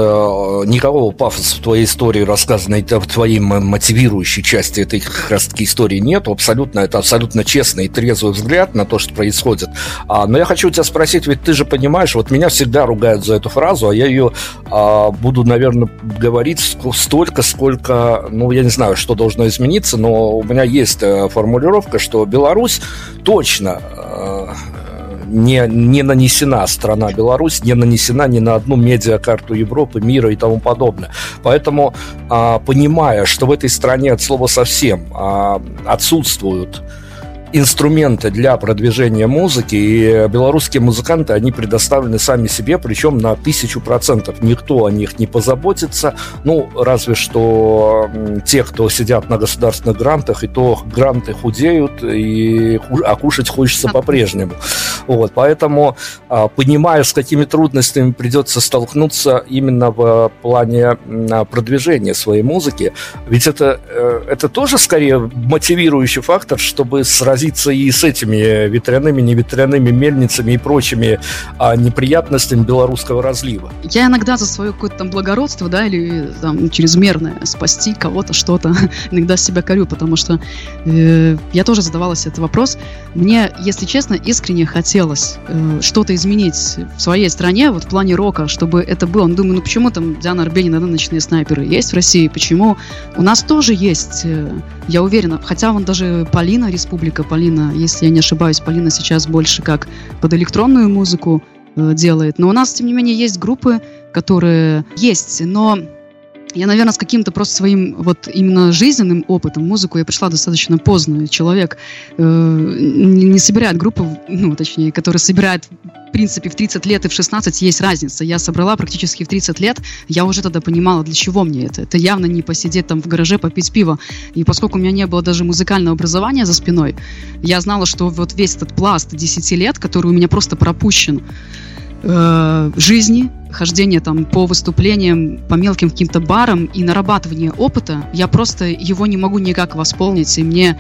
[SPEAKER 2] никакого пафоса в твоей истории, рассказанной в твоей мотивирующей части этой как раз таки истории нет. Абсолютно, это абсолютно честный и трезвый взгляд на то, что происходит. А, но я хочу тебя спросить, ведь ты же понимаешь, вот меня всегда ругают за эту фразу, а я ее а, буду, наверное, говорить столько, сколько, ну, я не знаю, что должно измениться, но у меня есть э, формулировка, что Беларусь точно э, не, не нанесена страна Беларусь, не нанесена ни на одну медиакарту Европы, мира и тому подобное. Поэтому, а, понимая, что в этой стране от слова совсем а, отсутствуют инструменты для продвижения музыки, и белорусские музыканты, они предоставлены сами себе, причем на тысячу процентов. Никто о них не позаботится, ну, разве что те, кто сидят на государственных грантах, и то гранты худеют, и, а кушать хочется по-прежнему. Вот, поэтому, а, понимая, с какими трудностями придется столкнуться именно в плане продвижения своей музыки, ведь это, э, это тоже скорее мотивирующий фактор, чтобы сразиться и с этими ветряными, неветряными мельницами и прочими а, неприятностями белорусского разлива.
[SPEAKER 1] Я иногда за свое какое-то там благородство, да, или там чрезмерное спасти кого-то, что-то, *laughs* иногда себя корю, потому что э, я тоже задавалась этот вопрос. Мне, если честно, искренне хотелось э, что-то изменить в своей стране, вот в плане рока, чтобы это было. Ну, думаю, ну почему там Диана Арбенина, да, ночные снайперы есть в России, почему у нас тоже есть, э, я уверена, хотя вон даже Полина, Республика Полина, если я не ошибаюсь, Полина сейчас больше как под электронную музыку э, делает, но у нас, тем не менее, есть группы, которые есть, но я, наверное, с каким-то просто своим вот именно жизненным опытом музыку я пришла достаточно поздно. Человек э, не, собирает группу, ну, точнее, который собирает в принципе, в 30 лет и в 16 есть разница. Я собрала практически в 30 лет, я уже тогда понимала, для чего мне это. Это явно не посидеть там в гараже, попить пиво. И поскольку у меня не было даже музыкального образования за спиной, я знала, что вот весь этот пласт 10 лет, который у меня просто пропущен, э, жизни, хождение там по выступлениям, по мелким каким-то барам и нарабатывание опыта, я просто его не могу никак восполнить, и мне,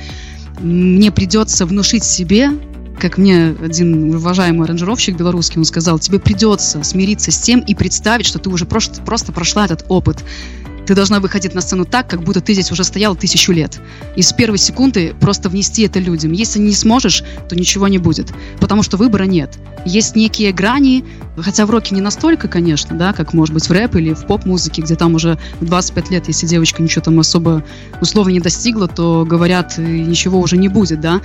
[SPEAKER 1] мне придется внушить себе, как мне один уважаемый аранжировщик белорусский, он сказал, тебе придется смириться с тем и представить, что ты уже просто, просто прошла этот опыт. Ты должна выходить на сцену так, как будто ты здесь уже стоял тысячу лет. И с первой секунды просто внести это людям. Если не сможешь, то ничего не будет. Потому что выбора нет. Есть некие грани, хотя в роке не настолько, конечно, да, как может быть в рэп или в поп-музыке, где там уже 25 лет, если девочка ничего там особо условно не достигла, то говорят, ничего уже не будет, да.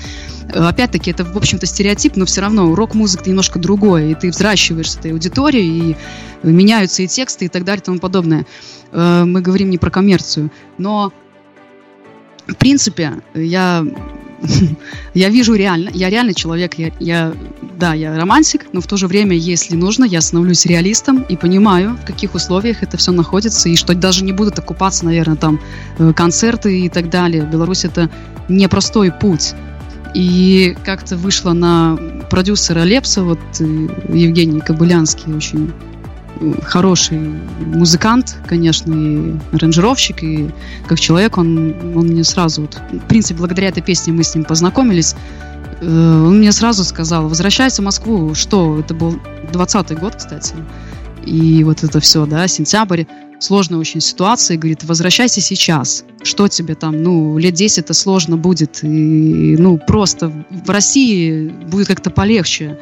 [SPEAKER 1] Опять-таки, это, в общем-то, стереотип, но все равно рок-музыка немножко другое, и ты взращиваешь этой аудиторией, и меняются и тексты, и так далее, и тому подобное. Э, мы говорим не про коммерцию. Но, в принципе, я, *laughs* я вижу реально, я реальный человек, я, я, да, я романтик, но в то же время, если нужно, я становлюсь реалистом и понимаю, в каких условиях это все находится, и что даже не будут окупаться, наверное, там э, концерты и так далее. Беларусь это непростой путь. И как-то вышло на продюсера Лепса, вот э, Евгений Кобылянский очень хороший музыкант, конечно, и аранжировщик, и как человек он, он мне сразу, вот, в принципе, благодаря этой песне мы с ним познакомились, э, он мне сразу сказал, возвращайся в Москву, что, это был 20 год, кстати, и вот это все, да, сентябрь, сложная очень ситуация, говорит, возвращайся сейчас, что тебе там, ну, лет 10 это сложно будет, и, ну, просто в России будет как-то полегче,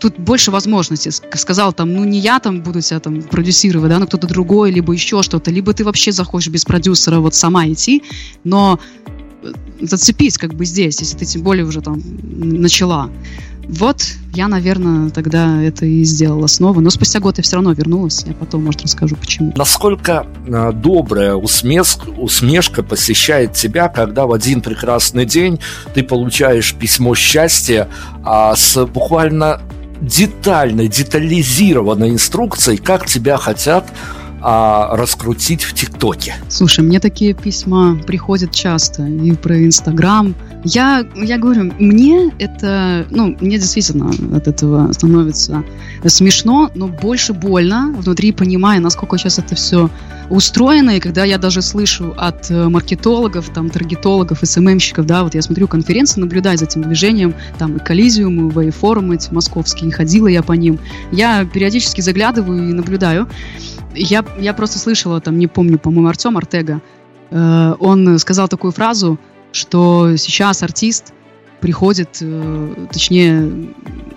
[SPEAKER 1] тут больше возможностей. Сказал там, ну не я там буду тебя там продюсировать, да, но кто-то другой, либо еще что-то, либо ты вообще захочешь без продюсера вот сама идти, но э, зацепись как бы здесь, если ты тем более уже там начала. Вот я, наверное, тогда это и сделала снова. Но спустя год я все равно вернулась. Я потом, может, расскажу, почему.
[SPEAKER 2] Насколько э, добрая усмешка, усмешка посещает тебя, когда в один прекрасный день ты получаешь письмо счастья а, с буквально детальной, детализированной инструкцией, как тебя хотят а, раскрутить в ТикТоке.
[SPEAKER 1] Слушай, мне такие письма приходят часто и про Инстаграм. Я, я говорю, мне это, ну, мне действительно от этого становится смешно, но больше больно внутри, понимая, насколько сейчас это все устроено, и когда я даже слышу от э, маркетологов, там, таргетологов, СММщиков, да, вот я смотрю конференции, наблюдаю за этим движением, там, и коллизиумы, и вейфорумы эти московские, ходила я по ним, я периодически заглядываю и наблюдаю, я, я просто слышала, там, не помню, по-моему, Артем Артега, э, он сказал такую фразу, что сейчас артист приходит, э, точнее,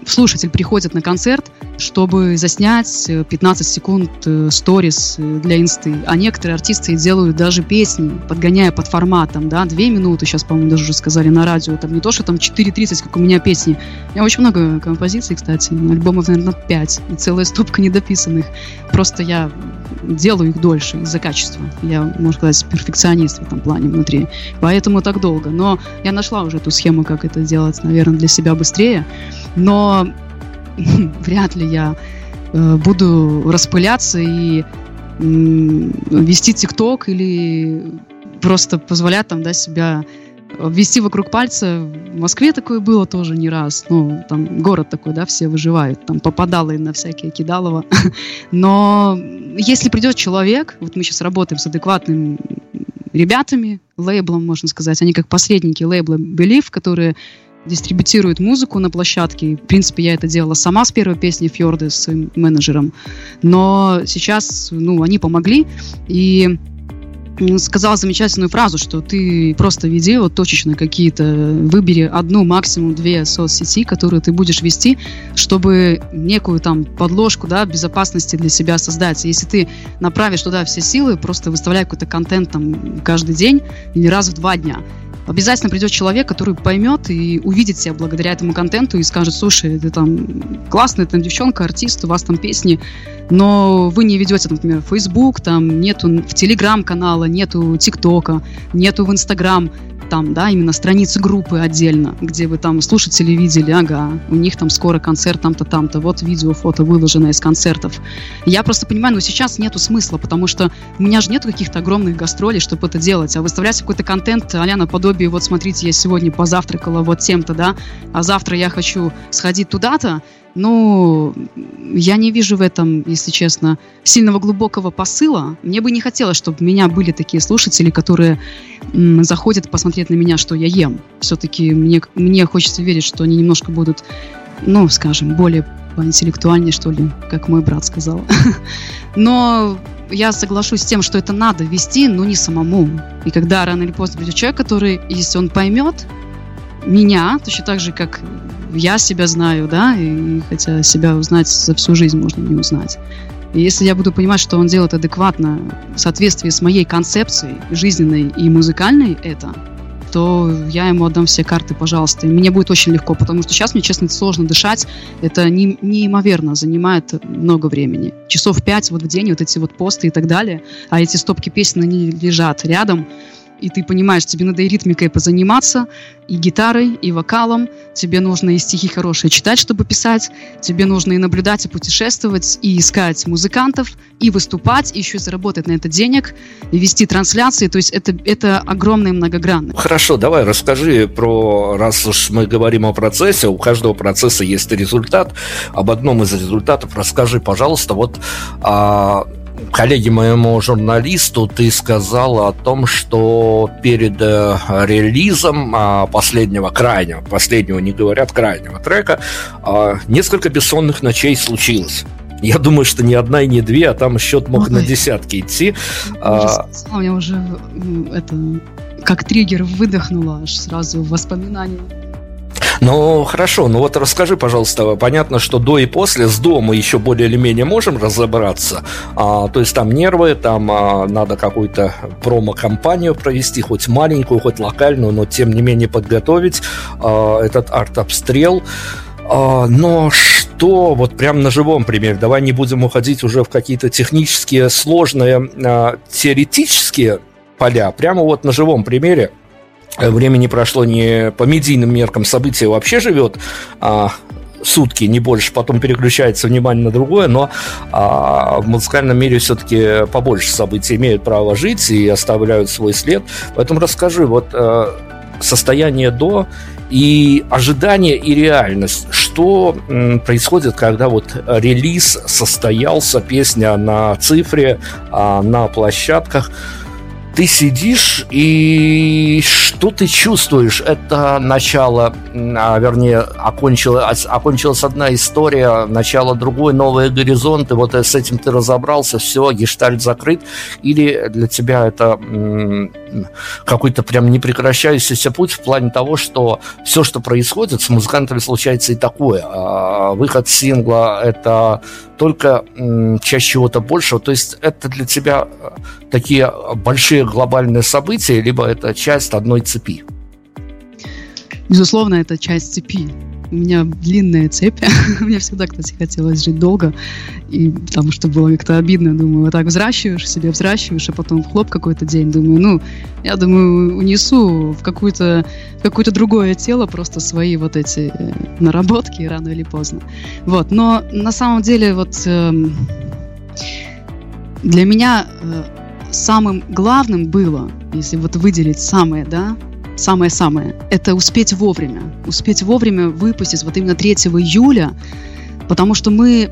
[SPEAKER 1] слушатель приходит на концерт, чтобы заснять 15 секунд сторис для инсты. А некоторые артисты делают даже песни, подгоняя под форматом, да, 2 минуты, сейчас, по-моему, даже уже сказали на радио, там не то, что там 4.30, как у меня песни. У меня очень много композиций, кстати, альбомов, наверное, 5, и целая стопка недописанных. Просто я делаю их дольше из-за качества. Я, можно сказать, перфекционист в этом плане внутри. Поэтому так долго. Но я нашла уже эту схему, как это делать, наверное, для себя быстрее. Но *laughs* вряд ли я э, буду распыляться и вести ТикТок или просто позволять там, да, себя вести вокруг пальца. В Москве такое было тоже не раз. Ну, там город такой, да, все выживают. Там попадало и на всякие кидалово. *laughs* Но если придет человек, вот мы сейчас работаем с адекватными ребятами, лейблом, можно сказать, они как посредники лейбла Believe, которые дистрибутируют музыку на площадке. В принципе, я это делала сама с первой песни Фьорды с своим менеджером. Но сейчас, ну, они помогли, и сказал замечательную фразу, что ты просто веди вот точечно какие-то, выбери одну, максимум две соцсети, которые ты будешь вести, чтобы некую там подложку, да, безопасности для себя создать. Если ты направишь туда все силы, просто выставляй какой-то контент там каждый день или раз в два дня, обязательно придет человек, который поймет и увидит себя благодаря этому контенту и скажет, слушай, ты там классная там девчонка, артист, у вас там песни, но вы не ведете, например, Facebook, там нету в Telegram канала, нету ТикТока, нету в Инстаграм, там, да, именно страницы группы отдельно, где вы там слушатели видели, ага, у них там скоро концерт там-то, там-то, вот видео, фото выложено из концертов. Я просто понимаю, но сейчас нету смысла, потому что у меня же нету каких-то огромных гастролей, чтобы это делать, а выставлять какой-то контент а наподобие, вот смотрите, я сегодня позавтракала вот тем-то, да, а завтра я хочу сходить туда-то, ну, я не вижу в этом, если честно, сильного глубокого посыла. Мне бы не хотелось, чтобы у меня были такие слушатели, которые м, заходят посмотреть на меня, что я ем. Все-таки мне, мне хочется верить, что они немножко будут, ну, скажем, более интеллектуальнее, что ли, как мой брат сказал. *laughs* Но я соглашусь с тем, что это надо вести, но не самому. И когда рано или поздно придет человек, который, если он поймет меня, точно так же, как я себя знаю, да, и хотя себя узнать за всю жизнь можно не узнать. И если я буду понимать, что он делает адекватно в соответствии с моей концепцией жизненной и музыкальной это, то я ему отдам все карты, пожалуйста. И мне будет очень легко, потому что сейчас мне, честно, сложно дышать. Это не, неимоверно, занимает много времени. Часов пять вот в день, вот эти вот посты и так далее. А эти стопки песен, они лежат рядом и ты понимаешь, тебе надо и ритмикой позаниматься, и гитарой, и вокалом, тебе нужно и стихи хорошие читать, чтобы писать, тебе нужно и наблюдать, и путешествовать, и искать музыкантов, и выступать, и еще и заработать на это денег, и вести трансляции, то есть это, это огромное многогранное.
[SPEAKER 2] Хорошо, давай расскажи про, раз уж мы говорим о процессе, у каждого процесса есть результат, об одном из результатов расскажи, пожалуйста, вот а, коллеге моему журналисту ты сказала о том, что перед э, релизом а, последнего, крайнего, последнего не говорят, крайнего трека, а, несколько бессонных ночей случилось. Я думаю, что не одна и не две, а там счет мог Ой. на десятки идти.
[SPEAKER 1] А... У меня уже это как триггер выдохнуло аж сразу воспоминания.
[SPEAKER 2] Ну, хорошо, ну вот расскажи, пожалуйста, понятно, что до и после, с до мы еще более или менее можем разобраться, а, то есть там нервы, там а, надо какую-то промо-компанию провести, хоть маленькую, хоть локальную, но тем не менее подготовить а, этот арт-обстрел. А, но что, вот прям на живом примере, давай не будем уходить уже в какие-то технические сложные а, теоретические поля, прямо вот на живом примере, времени прошло не по медийным меркам, событие вообще живет а, сутки, не больше, потом переключается внимание на другое, но а, в музыкальном мире все-таки побольше событий имеют право жить и оставляют свой след. Поэтому расскажи, вот а, состояние до и ожидание и реальность. Что м, происходит, когда вот релиз состоялся, песня на цифре, а, на площадках – ты сидишь и что ты чувствуешь? Это начало, а, вернее, окончилась, окончилась одна история, начало другой, новые горизонты, вот с этим ты разобрался, все, гештальт закрыт, или для тебя это какой-то прям непрекращающийся путь в плане того, что все, что происходит, с музыкантами случается и такое. А выход сингла – это только часть чего-то большего, то есть это для тебя э, такие большие глобальные события, либо это часть одной цепи?
[SPEAKER 1] Безусловно, это часть цепи. У меня длинная цепь. *laughs* Мне всегда, кстати, хотелось жить долго. И потому что было как-то обидно. Думаю, вот так взращиваешь себе, взращиваешь, а потом хлоп какой-то день. Думаю, ну, я думаю, унесу в какое-то в какое-то другое тело просто свои вот эти э, наработки рано или поздно. Вот. Но на самом деле вот э, для меня э, самым главным было, если вот выделить самое, да, самое-самое, это успеть вовремя. Успеть вовремя выпустить вот именно 3 июля, потому что мы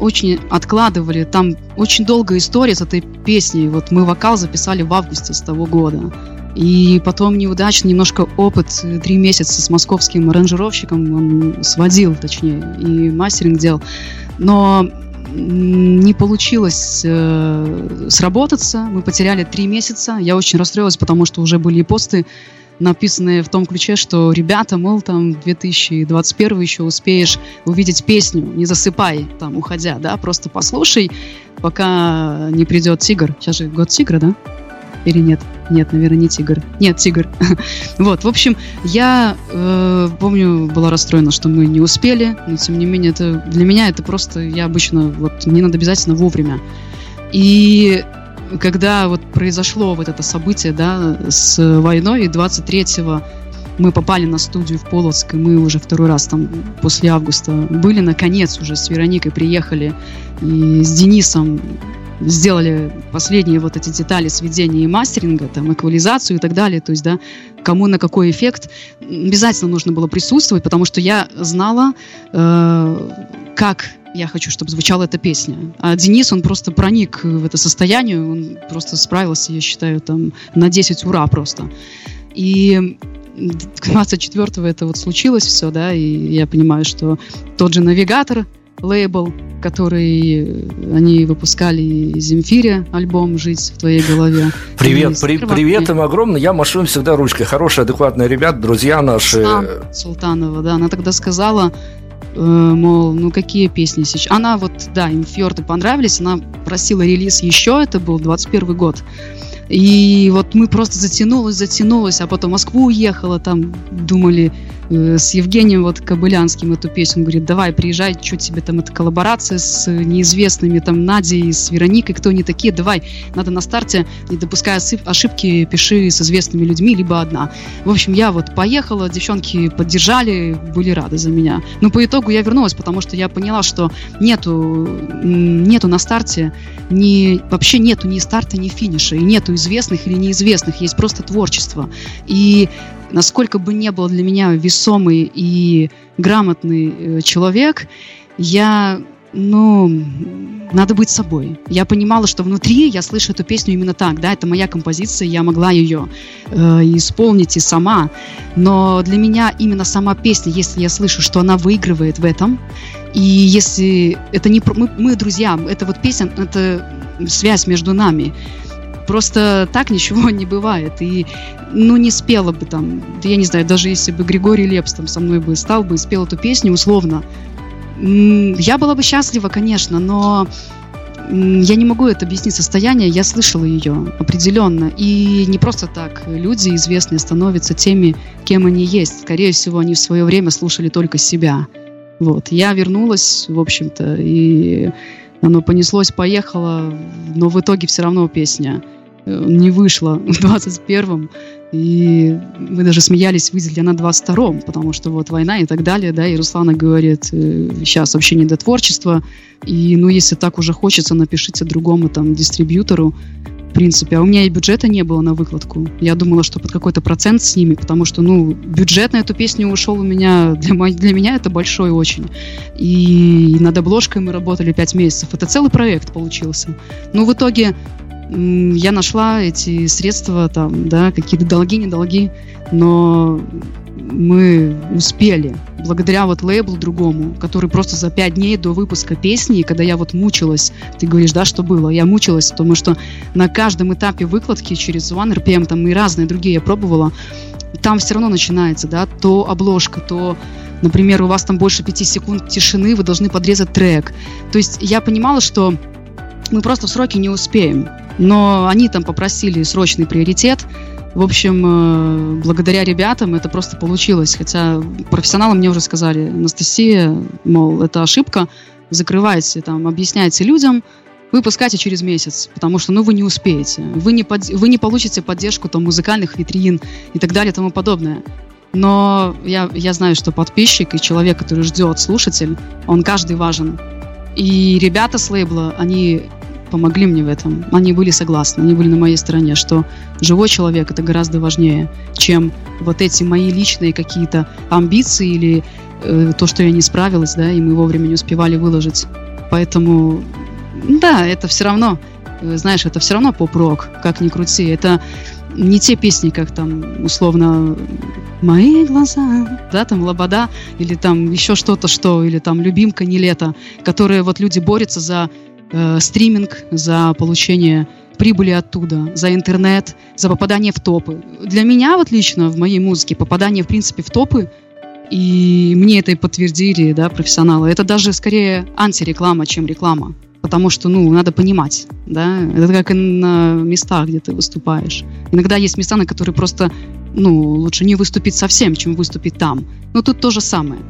[SPEAKER 1] очень откладывали, там очень долгая история с этой песней. Вот мы вокал записали в августе с того года. И потом неудачный немножко опыт, три месяца с московским аранжировщиком он сводил, точнее, и мастеринг делал. Но не получилось э, сработаться, мы потеряли три месяца. Я очень расстроилась, потому что уже были посты написанные в том ключе, что ребята, мол, там 2021 еще успеешь увидеть песню, не засыпай там, уходя, да, просто послушай, пока не придет тигр. Сейчас же год тигра, да? Или нет? Нет, наверное, не тигр. Нет, тигр. *laughs* вот, в общем, я э, помню, была расстроена, что мы не успели, но тем не менее, это для меня это просто, я обычно, вот, мне надо обязательно вовремя. И когда вот произошло вот это событие, да, с войной, и 23-го мы попали на студию в Полоцк, и мы уже второй раз там после августа были, наконец уже с Вероникой приехали, и с Денисом сделали последние вот эти детали сведения и мастеринга, там, эквализацию и так далее, то есть, да, кому на какой эффект, обязательно нужно было присутствовать, потому что я знала, э, как я хочу, чтобы звучала эта песня. А Денис, он просто проник в это состояние, он просто справился, я считаю, там на 10 ура просто. И 24-го это вот случилось все, да, и я понимаю, что тот же навигатор, лейбл, который они выпускали из Земфире альбом «Жить в твоей голове».
[SPEAKER 2] Привет, при, привет им огромное. Я машу им всегда ручкой. Хорошие, адекватные ребята, друзья наши.
[SPEAKER 1] Султанова, да. Она тогда сказала, мол, ну какие песни сейчас. Она вот, да, им фьорды понравились, она просила релиз еще, это был 21 год. И вот мы просто затянулось, затянулось, а потом Москву уехала, там думали, Э, с Евгением вот Кобылянским эту песню. Он говорит, давай, приезжай, что тебе там, это коллаборация с неизвестными, там, Надей, с Вероникой, кто они такие, давай, надо на старте, не допуская ошибки, пиши с известными людьми, либо одна. В общем, я вот поехала, девчонки поддержали, были рады за меня. Но по итогу я вернулась, потому что я поняла, что нету, нету на старте, ни, вообще нету ни старта, ни финиша, и нету известных или неизвестных, есть просто творчество. И насколько бы не был для меня весомый и грамотный э, человек, я, ну, надо быть собой. Я понимала, что внутри я слышу эту песню именно так, да, это моя композиция, я могла ее э, исполнить и сама, но для меня именно сама песня, если я слышу, что она выигрывает в этом, и если это не мы, мы друзья, это вот песня, это связь между нами, Просто так ничего *laughs* не бывает. И, ну, не спела бы там, я не знаю, даже если бы Григорий Лепс там со мной бы стал бы и спел эту песню условно, я была бы счастлива, конечно, но я не могу это объяснить состояние, я слышала ее определенно. И не просто так люди известные становятся теми, кем они есть. Скорее всего, они в свое время слушали только себя. Вот. Я вернулась, в общем-то, и оно понеслось, поехало, но в итоге все равно песня не вышла *laughs* в 21-м. И мы даже смеялись, выйдет ли она в 22-м, потому что вот война и так далее, да, и Руслана говорит, сейчас э, вообще не до творчества, и, ну, если так уже хочется, напишите другому там дистрибьютору, принципе. А у меня и бюджета не было на выкладку. Я думала, что под какой-то процент с ними, потому что, ну, бюджет на эту песню ушел у меня, для, для меня это большой очень. И над обложкой мы работали 5 месяцев. Это целый проект получился. Но в итоге я нашла эти средства, там, да, какие-то долги, не долги, но мы успели благодаря вот лейблу другому, который просто за пять дней до выпуска песни, когда я вот мучилась, ты говоришь, да, что было? Я мучилась, потому что на каждом этапе выкладки через One RPM, там и разные другие я пробовала, там все равно начинается, да, то обложка, то например, у вас там больше пяти секунд тишины, вы должны подрезать трек. То есть я понимала, что мы просто в сроки не успеем. Но они там попросили срочный приоритет, в общем, э, благодаря ребятам это просто получилось. Хотя профессионалы мне уже сказали, Анастасия, мол, это ошибка, закрывайте, там, объясняйте людям, выпускайте через месяц, потому что, ну, вы не успеете. Вы не, под, вы не получите поддержку там музыкальных витрин и так далее и тому подобное. Но я, я знаю, что подписчик и человек, который ждет слушатель, он каждый важен. И ребята с лейбла, они помогли мне в этом. Они были согласны, они были на моей стороне, что живой человек это гораздо важнее, чем вот эти мои личные какие-то амбиции или э, то, что я не справилась, да, и мы вовремя не успевали выложить. Поэтому, да, это все равно, э, знаешь, это все равно поп-рок, как ни крути. Это не те песни, как там, условно, «Мои глаза», да, там «Лобода», или там еще что-то, что, или там «Любимка, не лето», которые вот люди борются за э, стриминг, за получение прибыли оттуда, за интернет, за попадание в топы. Для меня вот лично в моей музыке попадание, в принципе, в топы, и мне это и подтвердили, да, профессионалы, это даже скорее антиреклама, чем реклама. Потому что, ну, надо понимать, да, это как и на местах, где ты выступаешь. Иногда есть места, на которые просто, ну, лучше не выступить совсем, чем выступить там. Но тут то же самое.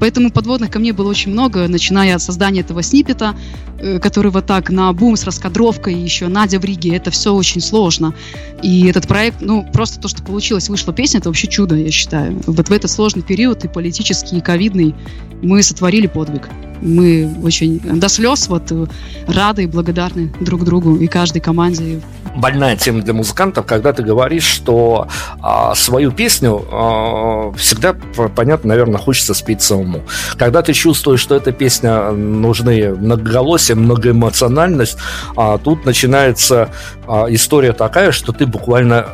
[SPEAKER 1] Поэтому подводных камней было очень много, начиная от создания этого снипета, э, который вот так на бум с раскадровкой, еще Надя в Риге, это все очень сложно. И этот проект, ну, просто то, что получилось, вышла песня, это вообще чудо, я считаю. Вот в этот сложный период, и политический, и ковидный, мы сотворили подвиг. Мы очень до слез вот рады и благодарны друг другу и каждой команде.
[SPEAKER 2] Больная тема для музыкантов, когда ты говоришь, что а, свою песню а, всегда, понятно, наверное, хочется спеть самому. Когда ты чувствуешь, что эта песня нужны многоголосие, многоэмоциональность, а, тут начинается а, история такая, что ты буквально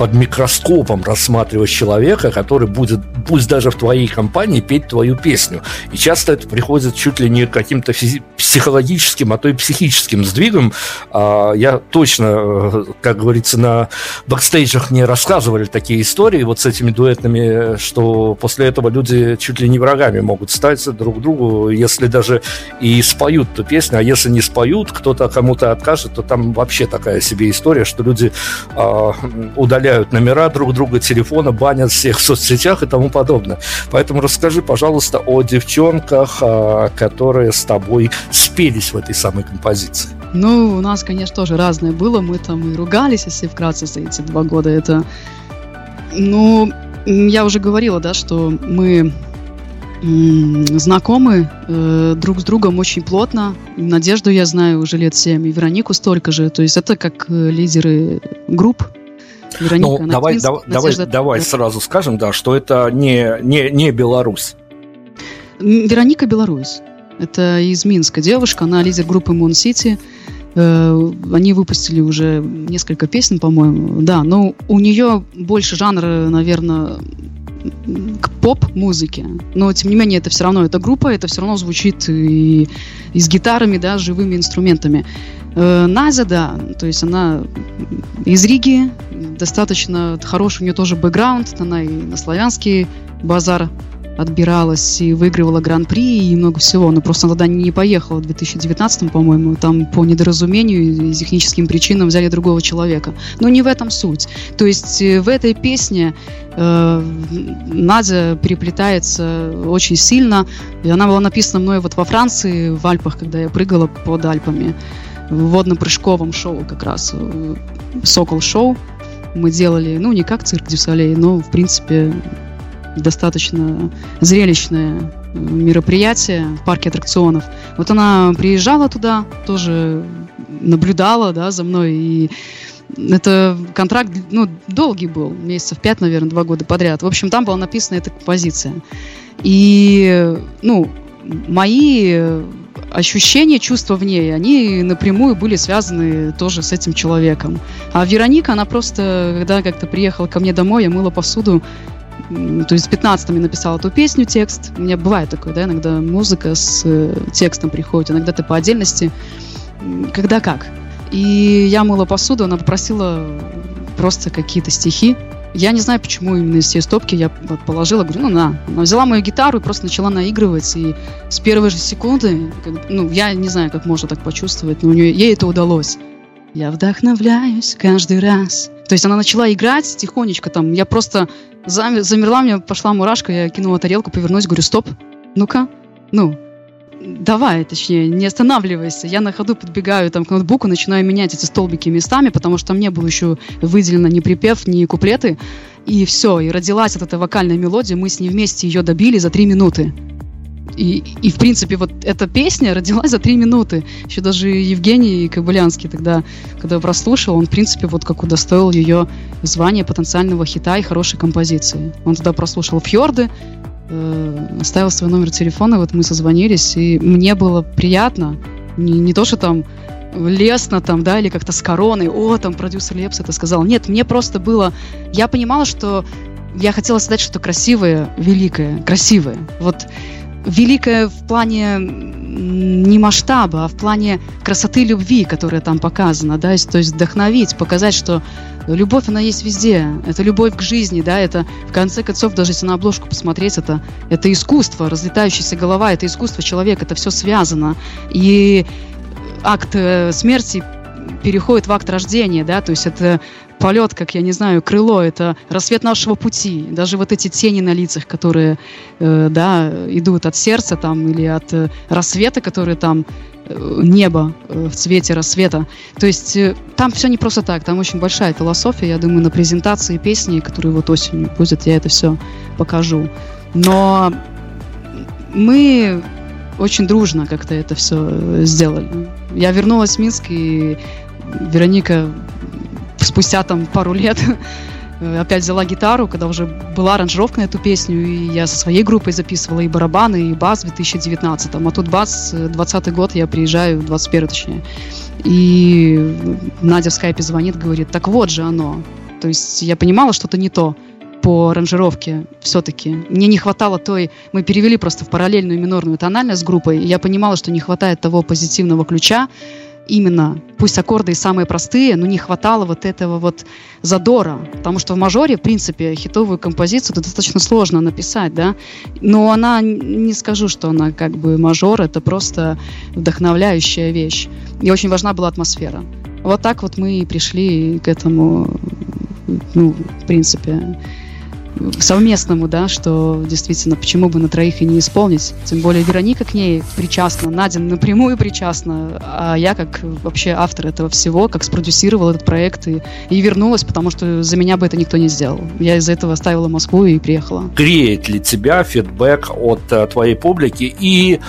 [SPEAKER 2] под микроскопом рассматривать человека, который будет, пусть даже в твоей компании, петь твою песню. И часто это приходит чуть ли не каким-то психологическим, а то и психическим сдвигом. А, я точно, э, как говорится, на бэкстейджах не рассказывали такие истории вот с этими дуэтными, что после этого люди чуть ли не врагами могут стать друг другу, если даже и споют эту песню, а если не споют, кто-то кому-то откажет, то там вообще такая себе история, что люди э, удаляют добавляют номера друг друга, телефона, банят всех в соцсетях и тому подобное. Поэтому расскажи, пожалуйста, о девчонках, а, которые с тобой спелись в этой самой композиции.
[SPEAKER 1] Ну, у нас, конечно, тоже разное было. Мы там и ругались, если вкратце за эти два года. Это, ну, я уже говорила, да, что мы знакомы э, друг с другом очень плотно. Надежду я знаю уже лет семь, и Веронику столько же. То есть это как э, лидеры групп,
[SPEAKER 2] Вероника ну, давай, давай, давай, давай сразу скажем, да, что это не, не, не Беларусь.
[SPEAKER 1] Вероника Беларусь. Это из Минска девушка, она лидер группы Moon City. Э, они выпустили уже несколько песен, по-моему. Да, но у нее больше жанра, наверное, к поп-музыке. Но, тем не менее, это все равно, эта группа, это все равно звучит и, и с гитарами, да, с живыми инструментами. Э, Назя, да, то есть она из Риги, достаточно хороший у нее тоже бэкграунд, она и на славянский базар отбиралась и выигрывала гран-при и много всего, но просто она туда не поехала в 2019, по-моему, там по недоразумению и техническим причинам взяли другого человека. Но не в этом суть. То есть э, в этой песне э, Надя переплетается очень сильно, и она была написана мной вот во Франции, в Альпах, когда я прыгала под Альпами в водно-прыжковом шоу как раз, э, «Сокол-шоу». Мы делали, ну, не как цирк Дюсалей, но, в принципе, достаточно зрелищное э, мероприятие в парке аттракционов. Вот она приезжала туда, тоже наблюдала, да, за мной, и это контракт, ну, долгий был, месяцев пять, наверное, два года подряд. В общем, там была написана эта композиция. И, ну, мои ощущения, чувства в ней, они напрямую были связаны тоже с этим человеком. А Вероника, она просто, когда как-то приехала ко мне домой, я мыла посуду, то есть с 15 написала эту песню, текст. У меня бывает такое, да, иногда музыка с э, текстом приходит, иногда ты по отдельности. Когда как. И я мыла посуду, она попросила просто какие-то стихи. Я не знаю, почему именно из всей стопки я положила, говорю, ну на. Она взяла мою гитару и просто начала наигрывать. И с первой же секунды, ну, я не знаю, как можно так почувствовать, но у нее, ей это удалось. Я вдохновляюсь каждый раз. То есть она начала играть тихонечко там. Я просто замерла, мне пошла мурашка, я кинула тарелку, повернулась, говорю, стоп, ну-ка, ну, давай, точнее, не останавливайся. Я на ходу подбегаю там к ноутбуку, начинаю менять эти столбики местами, потому что там не было еще выделено ни припев, ни куплеты. И все, и родилась вот эта вокальная мелодия, мы с ней вместе ее добили за три минуты. И, и, в принципе, вот эта песня родилась за три минуты. Еще даже Евгений Кобылянский тогда, когда я прослушал, он, в принципе, вот как удостоил ее звания потенциального хита и хорошей композиции. Он тогда прослушал «Фьорды», э, оставил свой номер телефона, вот мы созвонились, и мне было приятно, не, не то, что там лестно там, да, или как-то с короной, о, там продюсер Лепс это сказал. Нет, мне просто было... Я понимала, что я хотела сказать что-то красивое, великое, красивое. Вот великое в плане не масштаба, а в плане красоты любви, которая там показана, да, то есть вдохновить, показать, что любовь, она есть везде, это любовь к жизни, да, это, в конце концов, даже если на обложку посмотреть, это, это искусство, разлетающаяся голова, это искусство человека, это все связано, и акт э, смерти переходит в акт рождения, да, то есть это полет, как, я не знаю, крыло, это рассвет нашего пути. Даже вот эти тени на лицах, которые, э, да, идут от сердца там или от э, рассвета, которые там, э, небо э, в цвете рассвета. То есть э, там все не просто так, там очень большая философия. Я думаю, на презентации песни, которые вот осенью будет, я это все покажу. Но мы очень дружно как-то это все сделали. Я вернулась в Минск, и Вероника спустя там пару лет *laughs* опять взяла гитару, когда уже была аранжировка на эту песню, и я со своей группой записывала и барабаны, и бас в 2019. А тут бас, 20 э, год, я приезжаю, 21 точнее. И Надя в скайпе звонит, говорит, так вот же оно. То есть я понимала, что-то не то по аранжировке все-таки. Мне не хватало той... Мы перевели просто в параллельную минорную тональность с группой, и я понимала, что не хватает того позитивного ключа, именно, пусть аккорды и самые простые, но не хватало вот этого вот задора, потому что в мажоре, в принципе, хитовую композицию достаточно сложно написать, да, но она, не скажу, что она как бы мажор, это просто вдохновляющая вещь, и очень важна была атмосфера. Вот так вот мы и пришли к этому, ну, в принципе, совместному, да, что действительно, почему бы на троих и не исполнить. Тем более Вероника к ней причастна, Надя напрямую причастна, а я как вообще автор этого всего, как спродюсировал этот проект и, и вернулась, потому что за меня бы это никто не сделал. Я из-за этого оставила Москву и приехала.
[SPEAKER 2] Греет ли тебя фидбэк от а, твоей публики и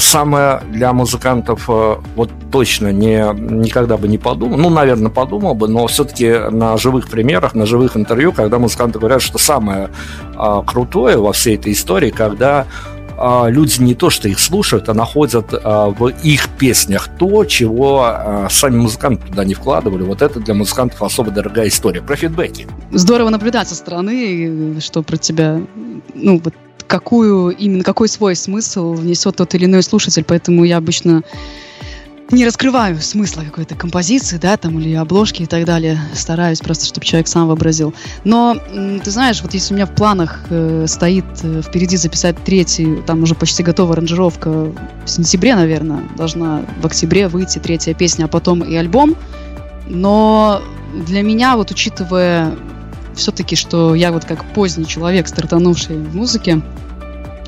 [SPEAKER 2] самое для музыкантов а, вот точно не, никогда бы не подумал, ну, наверное, подумал бы, но все-таки на живых примерах, на живых интервью, когда музыканты говорят, что самое а, крутое во всей этой истории, когда а, люди не то что их слушают, а находят а, в их песнях то, чего а, сами музыканты туда не вкладывали. Вот это для музыкантов особо дорогая история. Про фидбэки.
[SPEAKER 1] Здорово наблюдать со стороны, что про тебя, ну, вот какую именно какой свой смысл внесет тот или иной слушатель, поэтому я обычно не раскрываю смысла какой-то композиции, да, там, или обложки и так далее. Стараюсь просто, чтобы человек сам вообразил. Но, ты знаешь, вот если у меня в планах э, стоит э, впереди записать третий, там уже почти готова аранжировка в сентябре, наверное, должна в октябре выйти третья песня, а потом и альбом. Но для меня, вот учитывая все-таки, что я вот как поздний человек, стартанувший в музыке,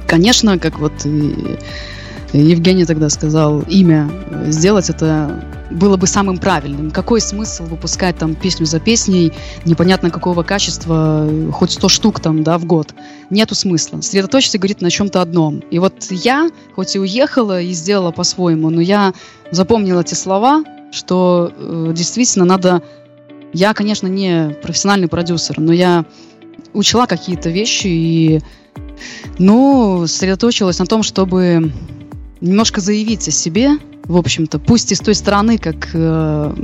[SPEAKER 1] конечно, как вот и Евгений тогда сказал, имя сделать это было бы самым правильным. Какой смысл выпускать там песню за песней, непонятно какого качества, хоть 100 штук там, да, в год? Нету смысла. Сосредоточиться, говорит, на чем-то одном. И вот я, хоть и уехала и сделала по-своему, но я запомнила эти слова, что э, действительно надо я, конечно, не профессиональный продюсер, но я учла какие-то вещи и, ну, сосредоточилась на том, чтобы немножко заявить о себе, в общем-то, пусть и с той стороны, как, э,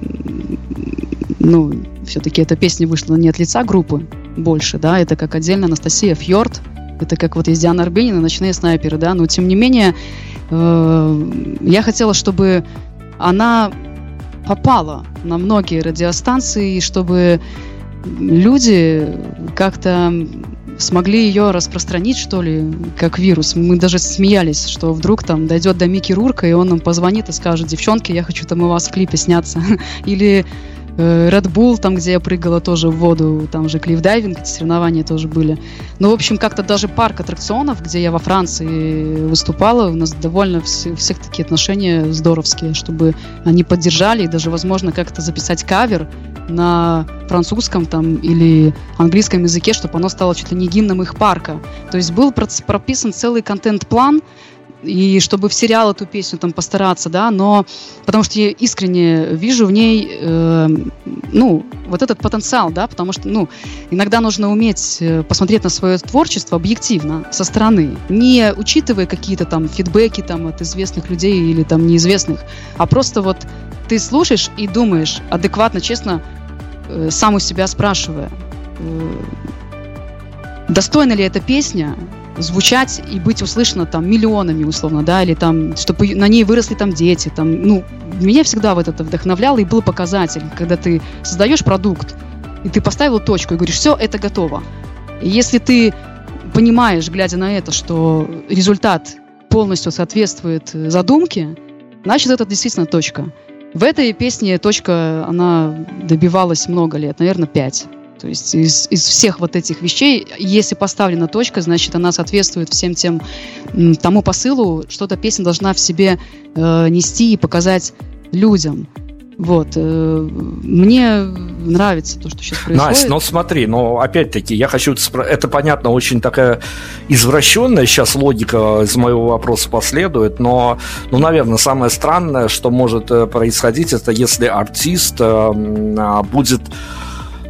[SPEAKER 1] ну, все-таки эта песня вышла не от лица группы больше, да, это как отдельно Анастасия Фьорд, это как вот есть Диана Арбенина, «Ночные снайперы», да, но тем не менее э, я хотела, чтобы она попала на многие радиостанции, чтобы люди как-то смогли ее распространить, что ли, как вирус. Мы даже смеялись, что вдруг там дойдет до Микки Рурка, и он нам позвонит и скажет, девчонки, я хочу там у вас в клипе сняться. *laughs* Или Red Bull, там, где я прыгала тоже в воду, там же клифф-дайвинг, эти соревнования тоже были. Ну, в общем, как-то даже парк аттракционов, где я во Франции выступала, у нас довольно все, у всех такие отношения здоровские, чтобы они поддержали и даже, возможно, как-то записать кавер на французском там или английском языке, чтобы оно стало чуть ли не гимном их парка. То есть был прописан целый контент-план, и чтобы в сериал эту песню там постараться, да, но потому что я искренне вижу в ней, э, ну, вот этот потенциал, да, потому что, ну, иногда нужно уметь э, посмотреть на свое творчество объективно, со стороны, не учитывая какие-то там фидбэки там от известных людей или там неизвестных, а просто вот ты слушаешь и думаешь адекватно, честно, э, сам у себя спрашивая, э, достойна ли эта песня звучать и быть услышана там миллионами условно, да, или там, чтобы на ней выросли там дети, там, ну, меня всегда вот это вдохновляло и был показатель, когда ты создаешь продукт, и ты поставил точку и говоришь, все, это готово. И если ты понимаешь, глядя на это, что результат полностью соответствует задумке, значит, это действительно точка. В этой песне точка, она добивалась много лет, наверное, пять. То есть из, из всех вот этих вещей, если поставлена точка, значит, она соответствует всем тем тому посылу, что-то песня должна в себе э, нести и показать людям. Вот. Э, мне нравится то, что сейчас происходит.
[SPEAKER 2] Настя, ну смотри, но опять-таки я хочу... Это, понятно, очень такая извращенная сейчас логика из моего вопроса последует, но, ну, наверное, самое странное, что может э, происходить, это если артист э, будет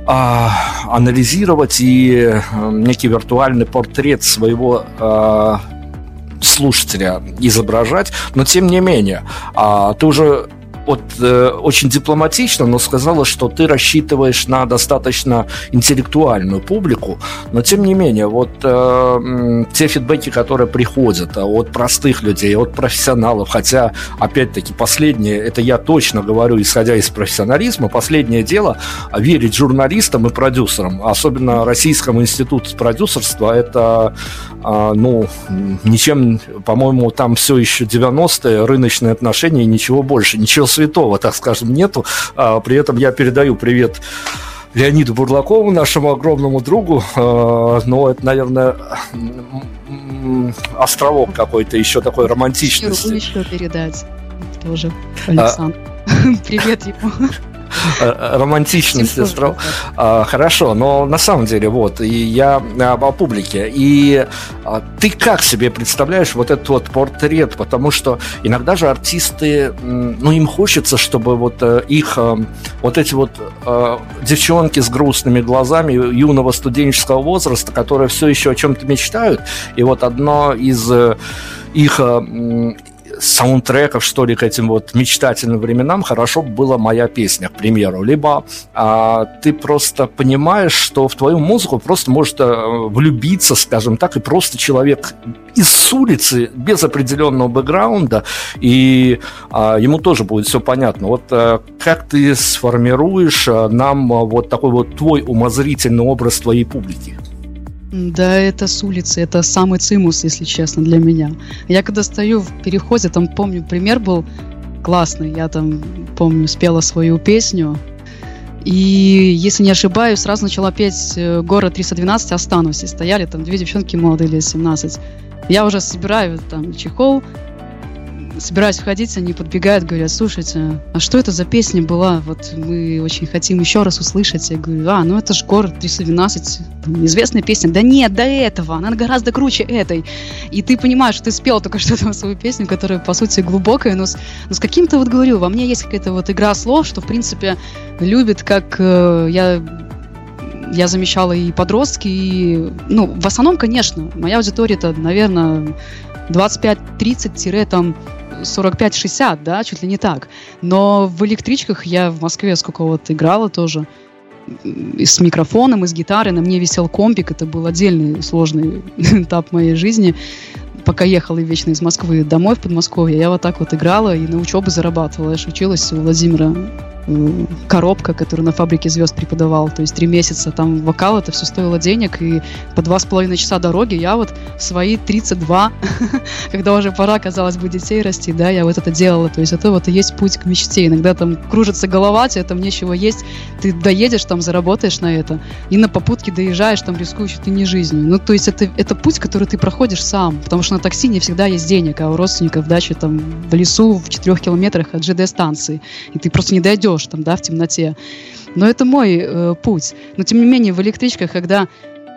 [SPEAKER 2] а, анализировать и некий виртуальный портрет своего слушателя изображать, но тем не менее, а, ты уже вот, э, очень дипломатично, но сказала, что ты рассчитываешь на достаточно интеллектуальную публику, но тем не менее, вот э, те фидбэки, которые приходят от простых людей, от профессионалов, хотя, опять-таки, последнее, это я точно говорю, исходя из профессионализма, последнее дело верить журналистам и продюсерам, особенно Российскому институту продюсерства, это, э, ну, ничем, по-моему, там все еще 90-е, рыночные отношения, ничего больше, ничего святого, так скажем, нету. А, при этом я передаю привет Леониду Бурлакову, нашему огромному другу. А, но это, наверное, островок какой-то еще такой романтичности.
[SPEAKER 1] Еще передать тоже Александр. А... *laughs* Привет ему.
[SPEAKER 2] Э, романтичность остров. А, хорошо, но на самом деле, вот, и я о публике. И а, ты как себе представляешь вот этот вот портрет? Потому что иногда же артисты, ну, им хочется, чтобы вот э, их э, вот эти вот девчонки с грустными глазами юного студенческого возраста, которые все еще о чем-то мечтают, и вот одно из их саундтреков, что ли, к этим вот мечтательным временам, хорошо была моя песня, к примеру. Либо а, ты просто понимаешь, что в твою музыку просто может а, влюбиться, скажем так, и просто человек из улицы, без определенного бэкграунда, и а, ему тоже будет все понятно. Вот а, как ты сформируешь а, нам а, вот такой вот твой умозрительный образ твоей публики?
[SPEAKER 1] Да, это с улицы, это самый цимус, если честно, для меня. Я когда стою в переходе, там, помню, пример был классный. Я там, помню, спела свою песню. И, если не ошибаюсь, сразу начала петь э, «Город 312, останусь». И стояли там две девчонки молодые, лет 17. Я уже собираю там чехол, собираюсь входить, они подбегают, говорят, слушайте, а что это за песня была? Вот мы очень хотим еще раз услышать. Я говорю, а, ну это же город 312, там, известная песня. Да нет, до этого, она гораздо круче этой. И ты понимаешь, что ты спел только *laughs* что-то свою песню, которая, по сути, глубокая, но с, но с каким-то, вот говорю, во мне есть какая-то вот игра слов, что, в принципе, любит, как э, я я замечала и подростки, и, ну, в основном, конечно, моя аудитория это, наверное, 25-30 там 45-60, да, чуть ли не так. Но в электричках я в Москве сколько вот играла тоже и с микрофоном, и с гитарой. На мне висел компик. Это был отдельный сложный *laughs* этап моей жизни. Пока ехала вечно из Москвы домой в Подмосковье, я вот так вот играла и на учебу зарабатывала. Я же училась у Владимира коробка, который на фабрике звезд преподавал. То есть три месяца там вокал, это все стоило денег. И по два с половиной часа дороги я вот свои 32, *laughs* когда уже пора, казалось бы, детей расти, да, я вот это делала. То есть это вот и есть путь к мечте. Иногда там кружится голова, тебе там нечего есть, ты доедешь, там заработаешь на это. И на попутке доезжаешь, там рискуешь ты не жизнью. Ну, то есть это, это путь, который ты проходишь сам. Потому что на такси не всегда есть денег, а у родственников дача там в лесу в четырех километрах от ЖД-станции. И ты просто не дойдешь там, да, в темноте. Но это мой э, путь. Но тем не менее в электричках, когда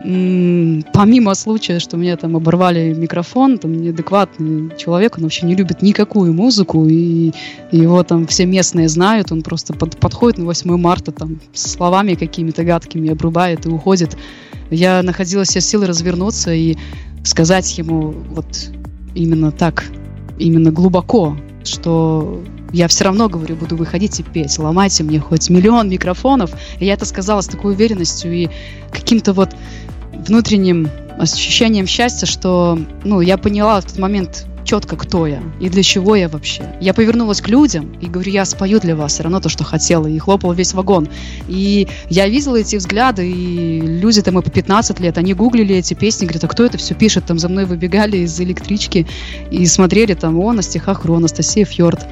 [SPEAKER 1] помимо случая, что мне там оборвали микрофон, там неадекватный человек, он вообще не любит никакую музыку, и его там все местные знают, он просто под, подходит на 8 марта там с словами какими-то гадкими, обрубает и уходит. Я находила себе силы развернуться и сказать ему вот именно так, именно глубоко, что я все равно, говорю, буду выходить и петь. Ломайте мне хоть миллион микрофонов. И я это сказала с такой уверенностью и каким-то вот внутренним ощущением счастья, что, ну, я поняла в тот момент четко, кто я и для чего я вообще. Я повернулась к людям и говорю, я спою для вас все равно то, что хотела, и хлопал весь вагон. И я видела эти взгляды, и люди там и по 15 лет, они гуглили эти песни, говорят, а кто это все пишет? Там за мной выбегали из электрички и смотрели там, о, на стихах Ро, Анастасия Фьорд.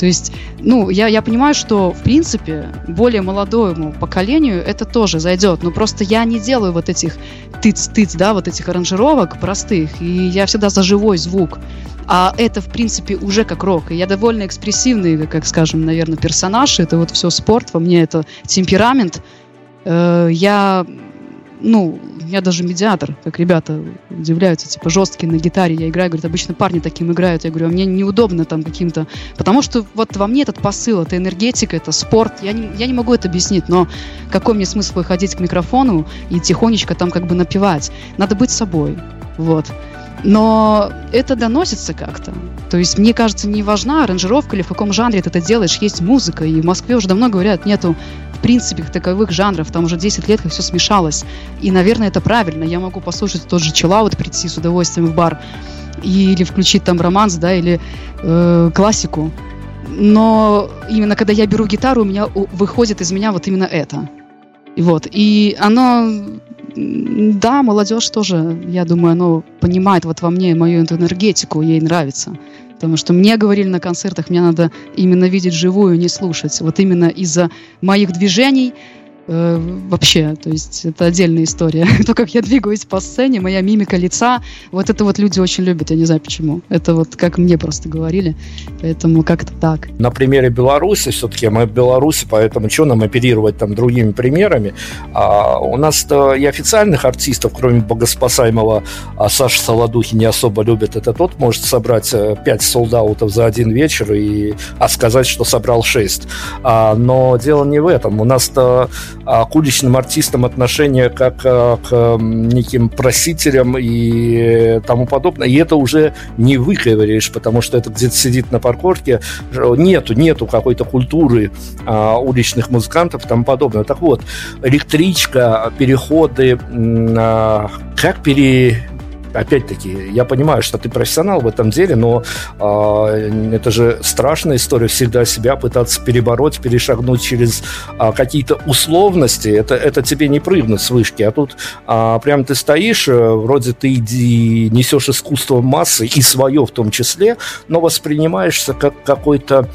[SPEAKER 1] То есть, ну, я, я понимаю, что, в принципе, более молодому поколению это тоже зайдет, но просто я не делаю вот этих тыц-тыц, да, вот этих аранжировок простых, и я всегда за живой звук. А это, в принципе, уже как рок. И я довольно экспрессивный, как скажем, наверное, персонаж. Это вот все спорт, во мне это темперамент. Э, я ну, я даже медиатор, как ребята удивляются, типа, жесткий на гитаре я играю, говорят, обычно парни таким играют, я говорю, а мне неудобно там каким-то, потому что вот во мне этот посыл, это энергетика, это спорт, я не, я не могу это объяснить, но какой мне смысл выходить к микрофону и тихонечко там как бы напевать, надо быть собой, вот. Но это доносится как-то. То есть, мне кажется, не важна аранжировка или в каком жанре ты это делаешь. Есть музыка, и в Москве уже давно говорят, нету в принципе таковых жанров. Там уже 10 лет как все смешалось. И, наверное, это правильно. Я могу послушать тот же чиллаут, прийти с удовольствием в бар или включить там романс, да, или э, классику. Но именно когда я беру гитару, у меня выходит из меня вот именно это. Вот. И оно да, молодежь тоже, я думаю, оно понимает вот во мне мою эту энергетику, ей нравится. Потому что мне говорили на концертах, мне надо именно видеть живую, не слушать. Вот именно из-за моих движений Э, вообще, то есть это отдельная история. *laughs* То, как я двигаюсь по сцене, моя мимика лица, вот это вот люди очень любят, я не знаю почему. Это вот как мне просто говорили, поэтому как-то так.
[SPEAKER 2] На примере Беларуси, все-таки мы в Беларуси, поэтому что нам оперировать там другими примерами? А, у нас-то и официальных артистов, кроме богоспасаемого а Саши Солодухи, не особо любят. Это тот может собрать 5 э, солдаутов за один вечер и а сказать, что собрал 6. А, но дело не в этом. У нас-то к уличным артистам отношение как а, к неким просителям и тому подобное. И это уже не выковыряешь, потому что это где-то сидит на парковке. Нету, нету какой-то культуры а, уличных музыкантов и тому подобное. Так вот, электричка, переходы, как пере опять-таки, я понимаю, что ты профессионал в этом деле, но э, это же страшная история всегда себя пытаться перебороть, перешагнуть через э, какие-то условности. Это, это тебе не прыгнуть с вышки, а тут э, прям ты стоишь, э, вроде ты иди, несешь искусство массы и свое в том числе, но воспринимаешься как какой-то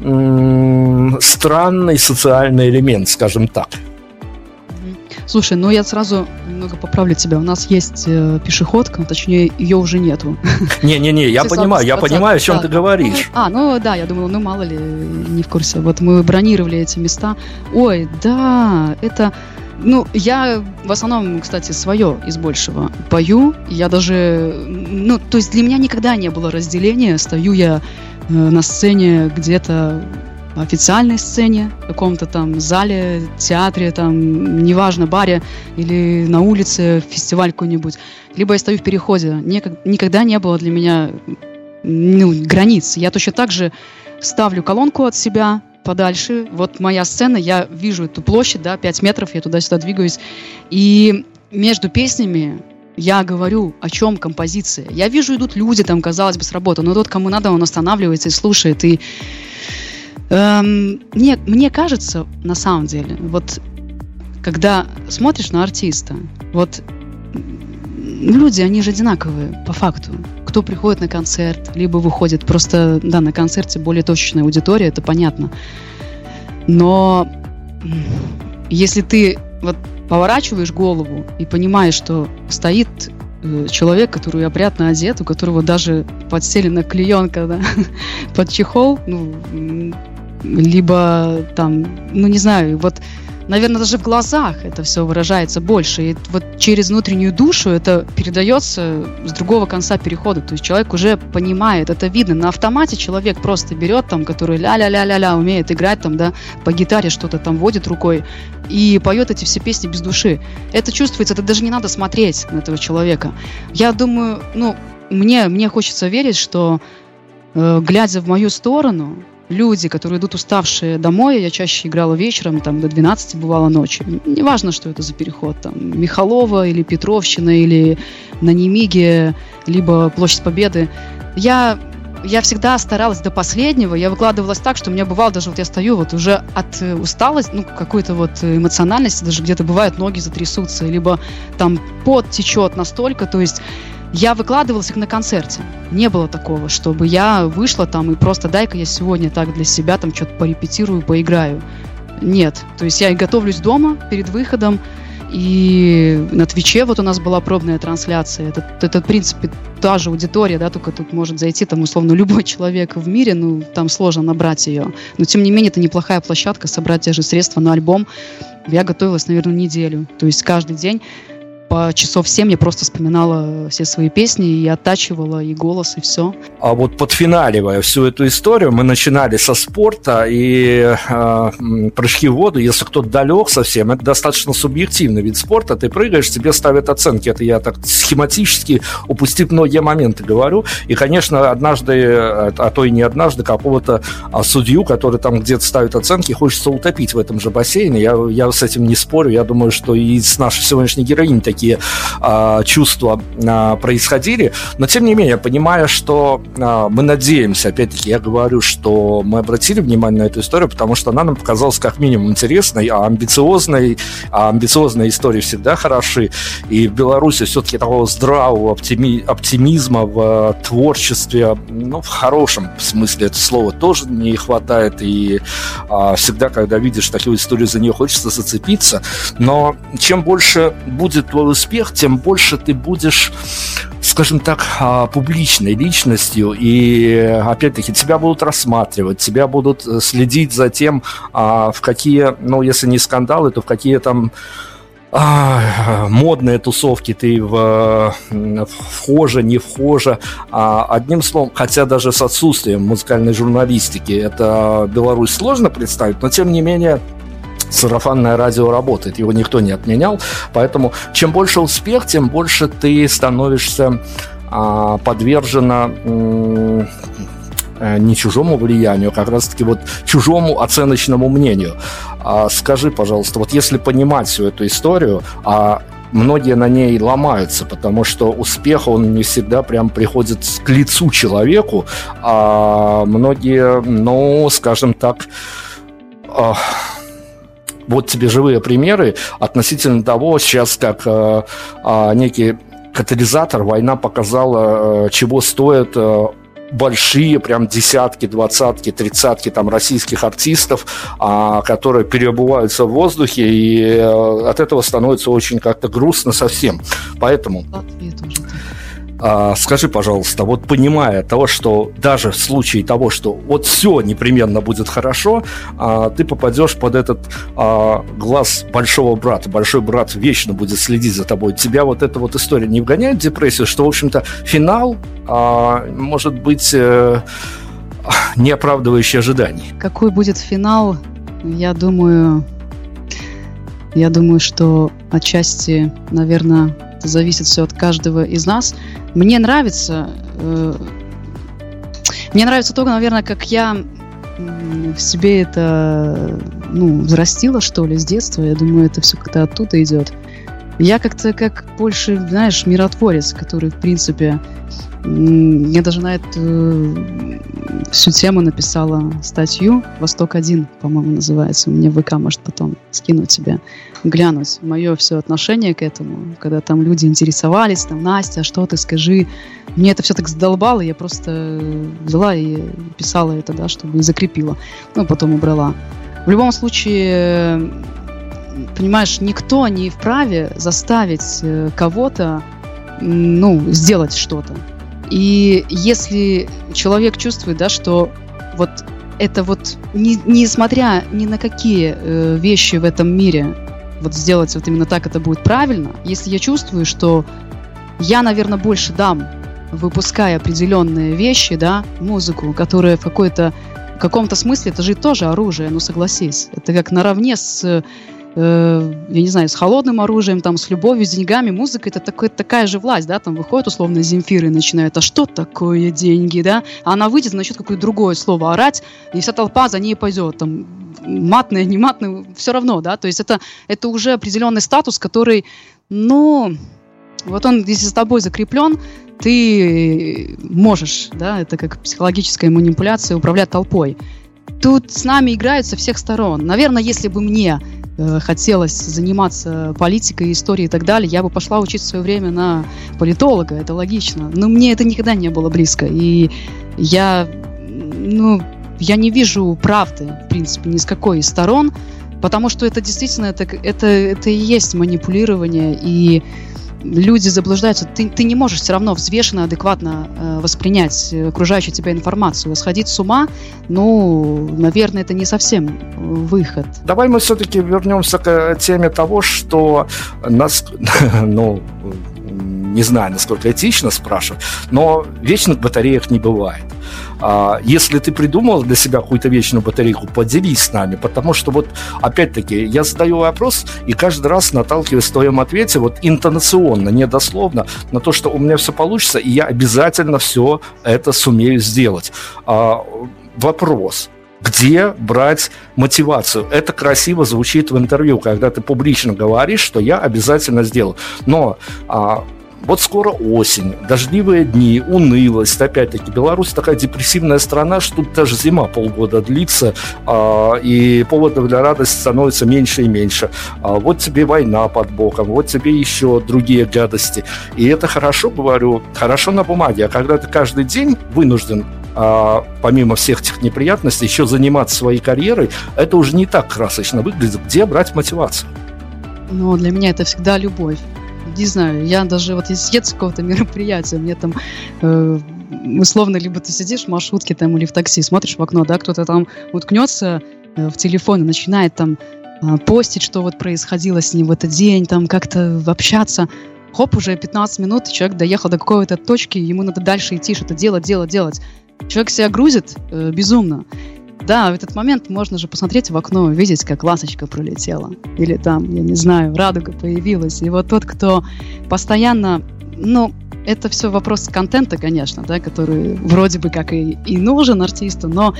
[SPEAKER 2] м- странный социальный элемент, скажем так.
[SPEAKER 1] Слушай, ну я сразу немного поправлю тебя. У нас есть э, пешеходка, точнее, ее уже нету. *laughs*
[SPEAKER 2] Не-не-не, я понимаю, я понимаю, о чем ты говоришь.
[SPEAKER 1] А, ну да, я думала, ну мало ли, не в курсе. Вот мы бронировали эти места. Ой, да, это... Ну, я в основном, кстати, свое из большего пою. Я даже... Ну, то есть для меня никогда не было разделения. Стою я э, на сцене где-то официальной сцене, в каком-то там зале, театре, там, неважно, баре или на улице, фестиваль какой-нибудь. Либо я стою в переходе. Никогда не было для меня ну, границ. Я точно так же ставлю колонку от себя подальше. Вот моя сцена, я вижу эту площадь, да, 5 метров, я туда-сюда двигаюсь. И между песнями я говорю, о чем композиция. Я вижу, идут люди, там, казалось бы, с работы, но тот, кому надо, он останавливается и слушает. И эм, мне, мне кажется, на самом деле, вот когда смотришь на артиста, вот люди, они же одинаковые по факту. Кто приходит на концерт, либо выходит. Просто, да, на концерте более точечная аудитория, это понятно. Но если ты вот поворачиваешь голову и понимаешь, что стоит э, человек, который опрятно одет, у которого даже подстелена клеенка да, *laughs* под чехол, ну, либо там, ну не знаю, вот наверное, даже в глазах это все выражается больше. И вот через внутреннюю душу это передается с другого конца перехода. То есть человек уже понимает, это видно. На автомате человек просто берет там, который ля-ля-ля-ля-ля умеет играть там, да, по гитаре что-то там водит рукой и поет эти все песни без души. Это чувствуется, это даже не надо смотреть на этого человека. Я думаю, ну, мне, мне хочется верить, что э, глядя в мою сторону, люди, которые идут уставшие домой, я чаще играла вечером, там до 12 бывало ночи. Неважно, что это за переход, там Михалова или Петровщина, или на Немиге, либо Площадь Победы. Я я всегда старалась до последнего, я выкладывалась так, что у меня бывало даже, вот я стою вот уже от э, усталости, ну, какой-то вот эмоциональности, даже где-то бывает ноги затрясутся, либо там пот течет настолько, то есть я выкладывалась на концерте. Не было такого, чтобы я вышла там и просто дай-ка я сегодня так для себя там что-то порепетирую, поиграю. Нет. То есть я и готовлюсь дома перед выходом, и на Твиче вот у нас была пробная трансляция. Это, это в принципе, та же аудитория, да, только тут может зайти там, условно, любой человек в мире, ну, там сложно набрать ее. Но, тем не менее, это неплохая площадка, собрать те же средства на альбом. Я готовилась, наверное, неделю. То есть каждый день по часов 7 я просто вспоминала все свои песни и оттачивала и голос, и все.
[SPEAKER 2] А вот подфиналивая всю эту историю, мы начинали со спорта и э, прыжки в воду. Если кто-то далек совсем, это достаточно субъективный вид спорта. Ты прыгаешь, тебе ставят оценки. Это я так схематически упустив многие моменты говорю. И, конечно, однажды, а то и не однажды, какого-то а, судью, который там где-то ставит оценки, хочется утопить в этом же бассейне. Я, я с этим не спорю. Я думаю, что и с нашей сегодняшней героиней такие э, чувства э, происходили. Но, тем не менее, понимая, что э, мы надеемся, опять-таки, я говорю, что мы обратили внимание на эту историю, потому что она нам показалась как минимум интересной, а амбициозной, а амбициозные истории всегда хороши. И в Беларуси все-таки такого здравого оптими, оптимизма в творчестве, ну, в хорошем смысле это слово тоже не хватает. И а, всегда, когда видишь такую историю, за нее хочется зацепиться. Но чем больше будет успех, тем больше ты будешь скажем так, а, публичной личностью, и опять-таки тебя будут рассматривать, тебя будут э, следить за тем, а, в какие, ну, если не скандалы, то в какие там а, модные тусовки ты в, вхожа, не вхожа. А, одним словом, хотя даже с отсутствием музыкальной журналистики это Беларусь сложно представить, но тем не менее сарафанное радио работает, его никто не отменял, поэтому чем больше успех, тем больше ты становишься а, подвержена э, не чужому влиянию, а как раз-таки вот чужому оценочному мнению. А, скажи, пожалуйста, вот если понимать всю эту историю, а многие на ней ломаются, потому что успех, он не всегда прям приходит к лицу человеку, а многие, ну, скажем так, вот тебе живые примеры относительно того, сейчас как э, э, некий катализатор война показала, э, чего стоят э, большие, прям десятки, двадцатки, тридцатки там российских артистов, а, которые переобуваются в воздухе, и а, от этого становится очень как-то грустно совсем. Поэтому... Ответ уже а, скажи, пожалуйста, вот понимая того, что даже в случае того, что вот все непременно будет хорошо, а, ты попадешь под этот а, глаз большого брата. Большой брат вечно будет следить за тобой. Тебя вот эта вот история не вгоняет в депрессию, что, в общем-то, финал а, может быть э, не оправдывающий ожиданий.
[SPEAKER 1] Какой будет финал, я думаю, я думаю, что отчасти, наверное, это зависит все от каждого из нас. Мне нравится, э, Мне нравится то, наверное, как я в себе это ну, взрастила, что ли, с детства. Я думаю, это все как-то оттуда идет. Я как-то как больше, знаешь, миротворец, который, в принципе, я даже на эту всю тему написала статью «Восток-1», по-моему, называется. Мне ВК может потом скинуть тебе, глянуть. Мое все отношение к этому, когда там люди интересовались, там, Настя, что ты скажи. Мне это все так задолбало, я просто взяла и писала это, да, чтобы закрепила. Ну, потом убрала. В любом случае, понимаешь, никто не вправе заставить э, кого-то ну, сделать что-то. И если человек чувствует, да, что вот это вот, не, несмотря ни на какие э, вещи в этом мире, вот сделать вот именно так это будет правильно, если я чувствую, что я, наверное, больше дам, выпуская определенные вещи, да, музыку, которая в какой-то в каком-то смысле это же тоже оружие, ну согласись. Это как наравне с э, я не знаю, с холодным оружием, там, с любовью, с деньгами, музыка это такой, такая же власть, да, там выходит условно Земфир и начинает, а что такое деньги, да, а она выйдет, начнет какое-то другое слово орать, и вся толпа за ней пойдет, там, матное, не матное, все равно, да, то есть это, это уже определенный статус, который, ну, вот он, если с тобой закреплен, ты можешь, да, это как психологическая манипуляция, управлять толпой. Тут с нами играют со всех сторон. Наверное, если бы мне хотелось заниматься политикой, историей и так далее, я бы пошла учиться в свое время на политолога, это логично. Но мне это никогда не было близко. И я, ну, я не вижу правды, в принципе, ни с какой из сторон, потому что это действительно, это, это, это и есть манипулирование, и люди заблуждаются. Ты, ты не можешь все равно взвешенно, адекватно э, воспринять окружающую тебя информацию. Сходить с ума, ну, наверное, это не совсем выход.
[SPEAKER 2] Давай мы все-таки вернемся к теме того, что нас, *laughs* ну, не знаю, насколько этично спрашивать, но вечных батареек не бывает. А, если ты придумал для себя какую-то вечную батарейку, поделись с нами, потому что вот, опять-таки, я задаю вопрос и каждый раз наталкиваюсь в твоем ответе вот интонационно, не дословно, на то, что у меня все получится, и я обязательно все это сумею сделать. А, вопрос где брать мотивацию. Это красиво звучит в интервью, когда ты публично говоришь, что я обязательно сделаю. Но а, вот скоро осень, дождливые дни, унылость. Опять-таки, Беларусь такая депрессивная страна, что даже зима полгода длится, а, и поводов для радости становится меньше и меньше. А, вот тебе война под боком, вот тебе еще другие гадости. И это хорошо, говорю, хорошо на бумаге. А когда ты каждый день вынужден а, помимо всех этих неприятностей, еще заниматься своей карьерой, это уже не так красочно выглядит. Где брать мотивацию?
[SPEAKER 1] Ну, для меня это всегда любовь не знаю, я даже вот с какого-то мероприятия, мне там э, условно, либо ты сидишь в маршрутке там или в такси, смотришь в окно, да, кто-то там уткнется э, в телефон и начинает там э, постить, что вот происходило с ним в этот день, там как-то общаться. Хоп, уже 15 минут, человек доехал до какой-то точки, ему надо дальше идти, что-то делать, делать, делать. Человек себя грузит э, безумно. Да, в этот момент можно же посмотреть в окно, увидеть, как ласточка пролетела. Или там, я не знаю, радуга появилась. И вот тот, кто постоянно, ну, это все вопрос контента, конечно, да, который вроде бы как и, и нужен артисту, но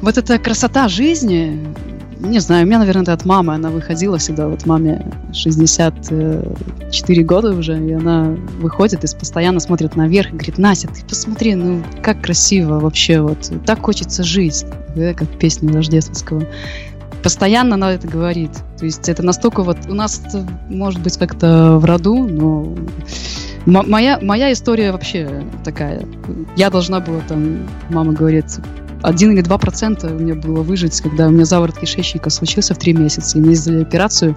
[SPEAKER 1] вот эта красота жизни, не знаю, у меня, наверное, это от мамы. Она выходила всегда, вот маме 64 года уже, и она выходит и постоянно смотрит наверх и говорит, Настя, ты посмотри, ну как красиво вообще, вот так хочется жить, да, как песня рождественского. Постоянно она это говорит. То есть это настолько вот... У нас это, может быть, как-то в роду, но моя, моя история вообще такая. Я должна была там, мама говорит, один или два процента у меня было выжить, когда у меня заворот кишечника случился в три месяца, и мне сделали операцию,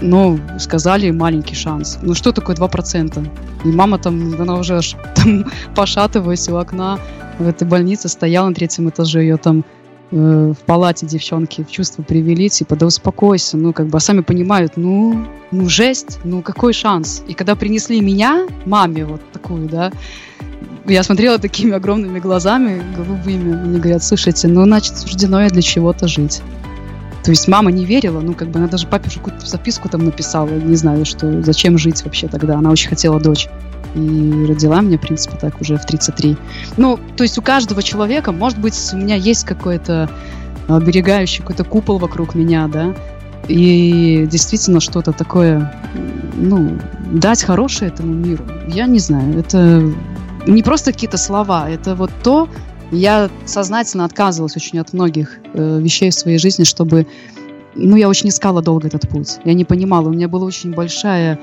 [SPEAKER 1] но сказали маленький шанс. Ну что такое 2%? И мама там, она уже аж *laughs* там пошатываясь у окна в этой больнице стояла на третьем этаже, ее там э, в палате девчонки в чувство привели, типа, да успокойся, ну, как бы, а сами понимают, ну, ну, жесть, ну, какой шанс? И когда принесли меня, маме вот такую, да, я смотрела такими огромными глазами, голубыми. Мне говорят, слушайте, ну, значит, суждено я для чего-то жить. То есть мама не верила, ну, как бы она даже папе какую-то записку там написала, не знаю, что, зачем жить вообще тогда. Она очень хотела дочь. и родила меня, в принципе, так уже в 33. Ну, то есть у каждого человека, может быть, у меня есть какой-то оберегающий какой-то купол вокруг меня, да, и действительно что-то такое, ну, дать хорошее этому миру. Я не знаю, это не просто какие-то слова, это вот то, я сознательно отказывалась очень от многих э, вещей в своей жизни, чтобы, ну, я очень искала долго этот путь. Я не понимала, у меня была очень большая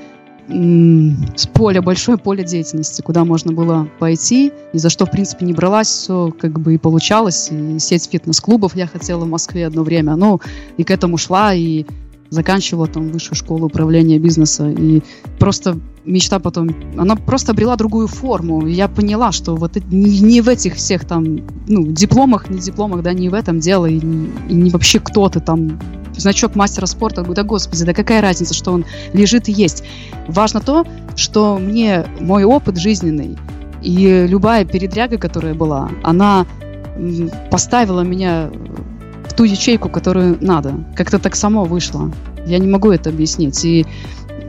[SPEAKER 1] с поля, большое поле деятельности, куда можно было пойти, и за что, в принципе, не бралась, все как бы и получалось. И сеть фитнес-клубов я хотела в Москве одно время, ну, и к этому шла, и заканчивала там высшую школу управления бизнеса, и просто мечта потом, она просто обрела другую форму. Я поняла, что вот не, не в этих всех там, ну, дипломах, не дипломах, да, не в этом дело, и, и не вообще кто то там, значок мастера спорта, да господи, да какая разница, что он лежит и есть. Важно то, что мне мой опыт жизненный и любая передряга, которая была, она поставила меня в ту ячейку, которую надо. Как-то так само вышло. Я не могу это объяснить. И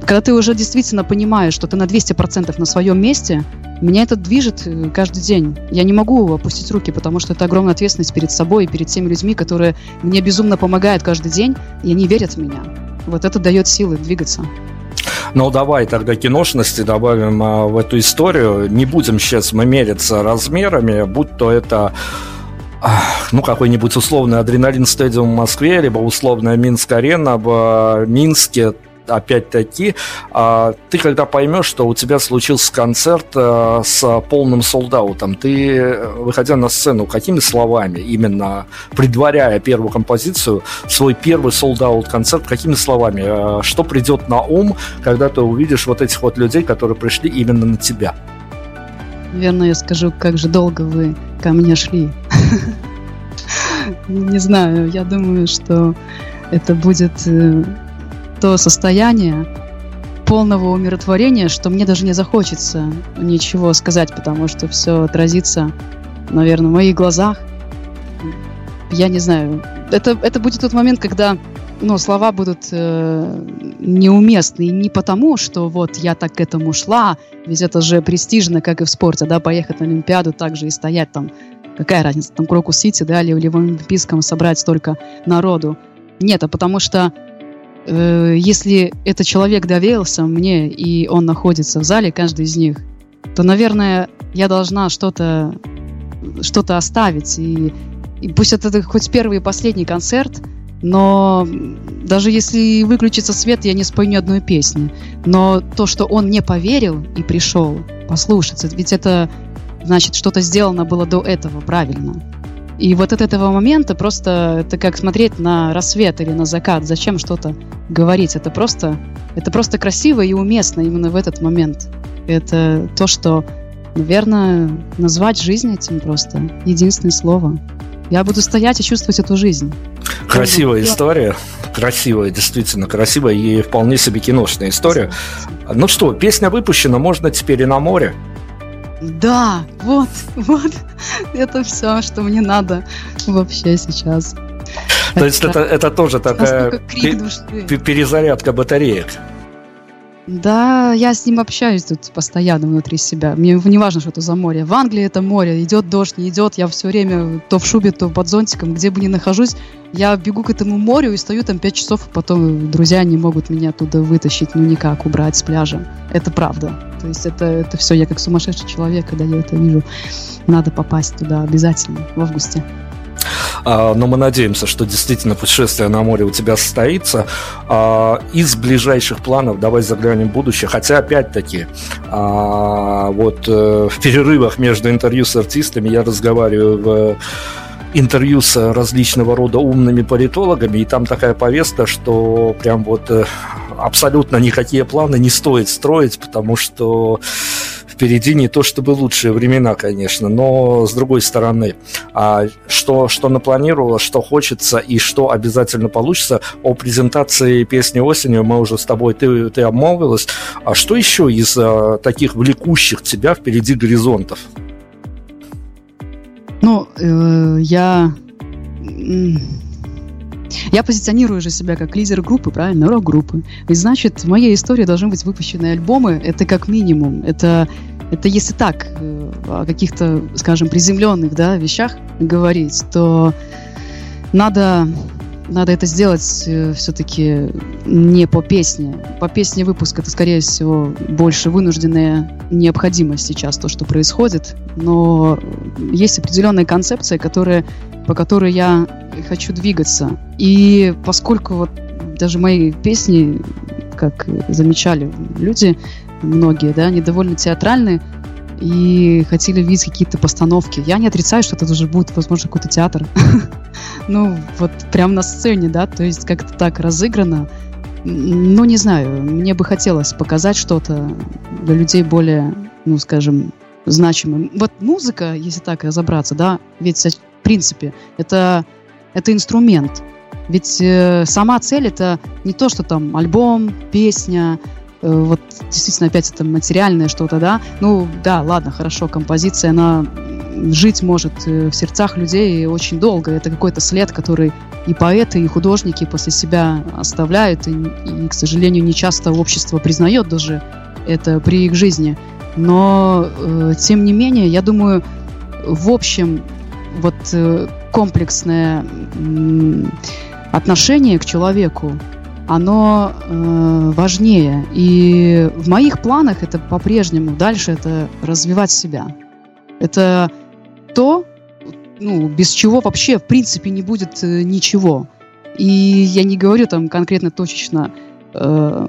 [SPEAKER 1] когда ты уже действительно понимаешь, что ты на 200% на своем месте, меня это движет э, каждый день. Я не могу опустить руки, потому что это огромная ответственность перед собой и перед теми людьми, которые мне безумно помогают каждый день, и они верят в меня. Вот это дает силы двигаться.
[SPEAKER 2] Ну, давай тогда киношности добавим а, в эту историю. Не будем сейчас мы мериться размерами, будь то это ну, какой-нибудь условный адреналин стадиум в Москве, либо условная Минск-арена в Минске, опять-таки, а, ты когда поймешь, что у тебя случился концерт а, с полным солдаутом, ты, выходя на сцену, какими словами, именно предваряя первую композицию, свой первый солдаут концерт, какими словами, а, что придет на ум, когда ты увидишь вот этих вот людей, которые пришли именно на тебя?
[SPEAKER 1] Наверное, я скажу, как же долго вы ко мне шли. *laughs* Не знаю, я думаю, что это будет э, то состояние полного умиротворения, что мне даже не захочется ничего сказать, потому что все отразится, наверное, в моих глазах. Я не знаю. Это, это будет тот момент, когда ну, слова будут э, неуместны. И не потому, что вот я так к этому шла, ведь это же престижно, как и в спорте, да, поехать на Олимпиаду, также и стоять там, какая разница, там, Крокус-Сити, да, или в Олимпийском собрать столько народу. Нет, а потому что э, если этот человек доверился мне, и он находится в зале, каждый из них, то, наверное, я должна что-то что-то оставить. И, и пусть это хоть первый и последний концерт, но даже если выключится свет, я не спою ни одной песни. Но то, что он не поверил и пришел послушаться, ведь это значит, что-то сделано было до этого правильно. И вот от этого момента просто это как смотреть на рассвет или на закат. Зачем что-то говорить? Это просто, это просто красиво и уместно именно в этот момент. Это то, что, наверное, назвать жизнь этим просто. Единственное слово. Я буду стоять и чувствовать эту жизнь.
[SPEAKER 2] Красивая история. Красивая, действительно красивая и вполне себе киношная история. Ну что, песня выпущена, можно теперь и на море.
[SPEAKER 1] Да, вот, *laughs* вот. Это все, что мне надо вообще сейчас.
[SPEAKER 2] То есть это, это тоже такая перезарядка батареек.
[SPEAKER 1] Да, я с ним общаюсь тут постоянно внутри себя. Мне не важно, что это за море. В Англии это море. Идет дождь, не идет. Я все время то в шубе, то под зонтиком. Где бы ни нахожусь, я бегу к этому морю и стою там пять часов, и потом друзья не могут меня оттуда вытащить, ну никак, убрать с пляжа. Это правда. То есть это, это все, я как сумасшедший человек, когда я это вижу. Надо попасть туда обязательно в августе.
[SPEAKER 2] А, но мы надеемся, что действительно путешествие на море у тебя состоится. А, из ближайших планов давай заглянем в будущее. Хотя, опять-таки, а, вот э, в перерывах между интервью с артистами я разговариваю в интервью с различного рода умными политологами, и там такая повестка, что прям вот э, абсолютно никакие планы не стоит строить, потому что впереди не то чтобы лучшие времена, конечно, но с другой стороны, а что, что напланировала, что хочется и что обязательно получится. О презентации песни осенью мы уже с тобой, ты, ты обмолвилась. А что еще из а, таких влекущих тебя впереди горизонтов?
[SPEAKER 1] Ну, э, я я позиционирую же себя как лидер группы, правильно, рок-группы. И значит, в моей истории должны быть выпущены альбомы. Это как минимум. Это Это если так, э, о каких-то, скажем, приземленных да, вещах говорить, то надо, надо это сделать э, все-таки не по песне. По песне выпуск это, скорее всего, больше вынужденная необходимость сейчас, то, что происходит. Но есть определенная концепция, которая, по которой я хочу двигаться. И поскольку вот даже мои песни, как замечали люди, многие, да, они довольно театральные и хотели видеть какие-то постановки. Я не отрицаю, что это уже будет, возможно, какой-то театр. *laughs* ну, вот прям на сцене, да, то есть как-то так разыграно. Ну, не знаю, мне бы хотелось показать что-то для людей более, ну, скажем, значимым. Вот музыка, если так разобраться, да, ведь, в принципе, это, это инструмент. Ведь э, сама цель это не то, что там альбом, песня, вот действительно опять это материальное что-то, да, ну да, ладно, хорошо, композиция, она жить может э, в сердцах людей очень долго. Это какой-то след, который и поэты, и художники после себя оставляют, и, и к сожалению, не часто общество признает даже это при их жизни. Но, э, тем не менее, я думаю, в общем, вот э, комплексное э, отношение к человеку, оно э, важнее. И в моих планах это по-прежнему дальше это развивать себя. Это то, ну, без чего вообще в принципе не будет э, ничего. И я не говорю там конкретно точечно э,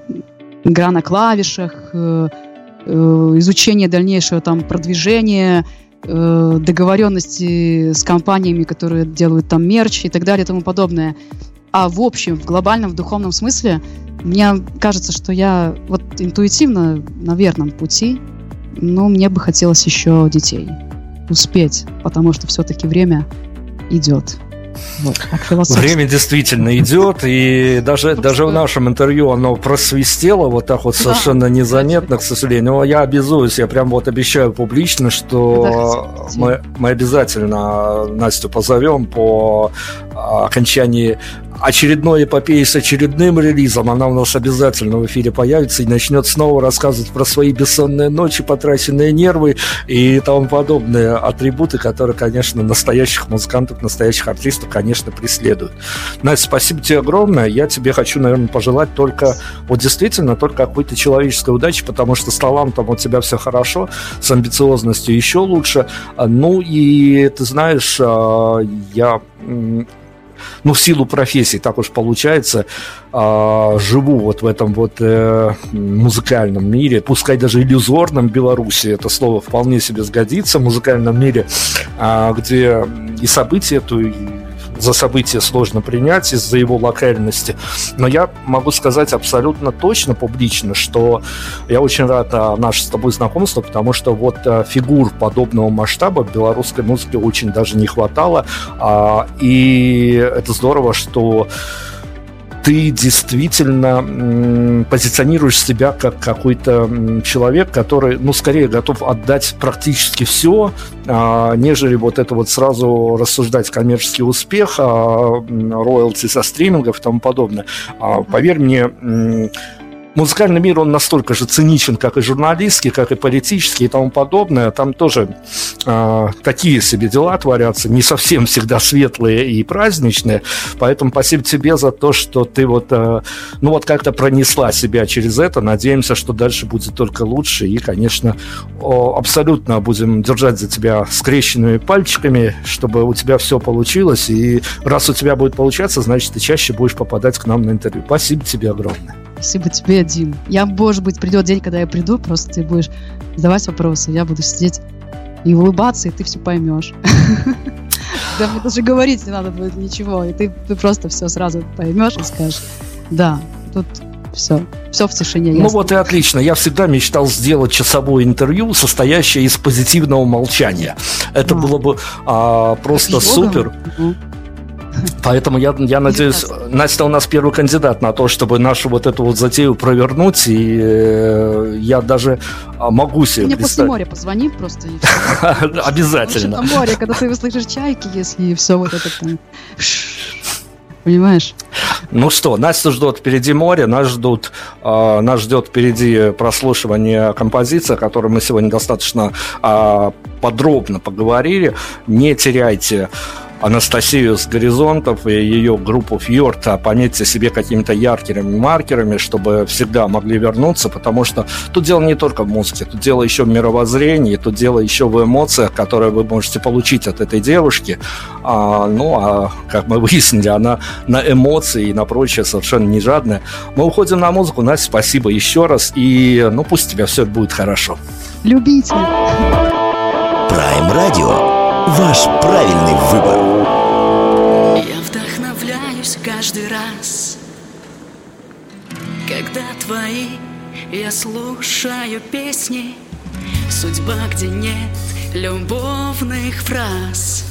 [SPEAKER 1] игра на клавишах, э, э, изучение дальнейшего там продвижения, э, договоренности с компаниями, которые делают там мерч и так далее и тому подобное а в общем, в глобальном, в духовном смысле, мне кажется, что я вот интуитивно на верном пути, но мне бы хотелось еще детей успеть, потому что все-таки время идет.
[SPEAKER 2] Вот, Время действительно идет, и даже, даже в нашем интервью оно просвистело вот так вот совершенно да. незаметно, к сожалению. Но я обязуюсь, я прям вот обещаю публично, что мы, мы обязательно Настю позовем по окончании очередной эпопеи с очередным релизом. Она у нас обязательно в эфире появится и начнет снова рассказывать про свои бессонные ночи, потраченные нервы и тому подобные атрибуты, которые, конечно, настоящих музыкантов, настоящих артистов, конечно, преследуют. Настя, спасибо тебе огромное. Я тебе хочу, наверное, пожелать только, вот действительно, только какой-то человеческой удачи, потому что с талантом у тебя все хорошо, с амбициозностью еще лучше. Ну и ты знаешь, а, я ну, в силу профессии, так уж получается, э, живу вот в этом вот э, музыкальном мире, пускай даже иллюзорном Беларуси, это слово вполне себе сгодится, в музыкальном мире, э, где и события, то и за событие сложно принять из-за его локальности. Но я могу сказать абсолютно точно, публично, что я очень рад а, наше с тобой знакомство, потому что вот а, фигур подобного масштаба в белорусской музыке очень даже не хватало. А, и это здорово, что ты действительно позиционируешь себя как какой-то человек, который, ну, скорее готов отдать практически все, а, нежели вот это вот сразу рассуждать коммерческий успех, а, роялти со стримингов и тому подобное. А, поверь мне, музыкальный мир, он настолько же циничен, как и журналистский, как и политический и тому подобное. Там тоже э, такие себе дела творятся, не совсем всегда светлые и праздничные. Поэтому спасибо тебе за то, что ты вот, э, ну вот как-то пронесла себя через это. Надеемся, что дальше будет только лучше. И, конечно, о, абсолютно будем держать за тебя скрещенными пальчиками, чтобы у тебя все получилось. И раз у тебя будет получаться, значит, ты чаще будешь попадать к нам на интервью. Спасибо тебе огромное.
[SPEAKER 1] Спасибо тебе, Дим. Я, может быть, придет день, когда я приду, просто ты будешь задавать вопросы, я буду сидеть и улыбаться, и ты все поймешь. *laughs* Да мне даже говорить не надо будет ничего, и ты, ты просто все сразу поймешь и скажешь, да, тут все, все в тишине.
[SPEAKER 2] Ну ясно. вот и отлично. Я всегда мечтал сделать часовое интервью, состоящее из позитивного молчания. Это а. было бы а, просто супер. Угу. Поэтому я, я надеюсь, Настя у нас первый кандидат на то, чтобы нашу вот эту вот затею провернуть, и э, я даже а, могу себе
[SPEAKER 1] Мне после моря позвони просто. *laughs*
[SPEAKER 2] Обязательно.
[SPEAKER 1] На море, когда ты услышишь чайки, если все вот это там... Понимаешь?
[SPEAKER 2] Ну что, нас ждет впереди море, нас ждут, э, нас ждет впереди прослушивание композиции, о которой мы сегодня достаточно э, подробно поговорили. Не теряйте Анастасию с горизонтов и ее группу Фьорд пометьте себе какими-то яркими маркерами, чтобы всегда могли вернуться, потому что тут дело не только в музыке, тут дело еще в мировоззрении, тут дело еще в эмоциях, которые вы можете получить от этой девушки. А, ну, а как мы *laughs* выяснили, она на эмоции и на прочее совершенно не жадная. Мы уходим на музыку. Настя, спасибо еще раз. И ну пусть у тебя все будет хорошо.
[SPEAKER 1] Любите.
[SPEAKER 3] Прайм Радио. Ваш правильный выбор.
[SPEAKER 4] Я вдохновляюсь каждый раз, когда твои я слушаю песни, судьба, где нет любовных фраз.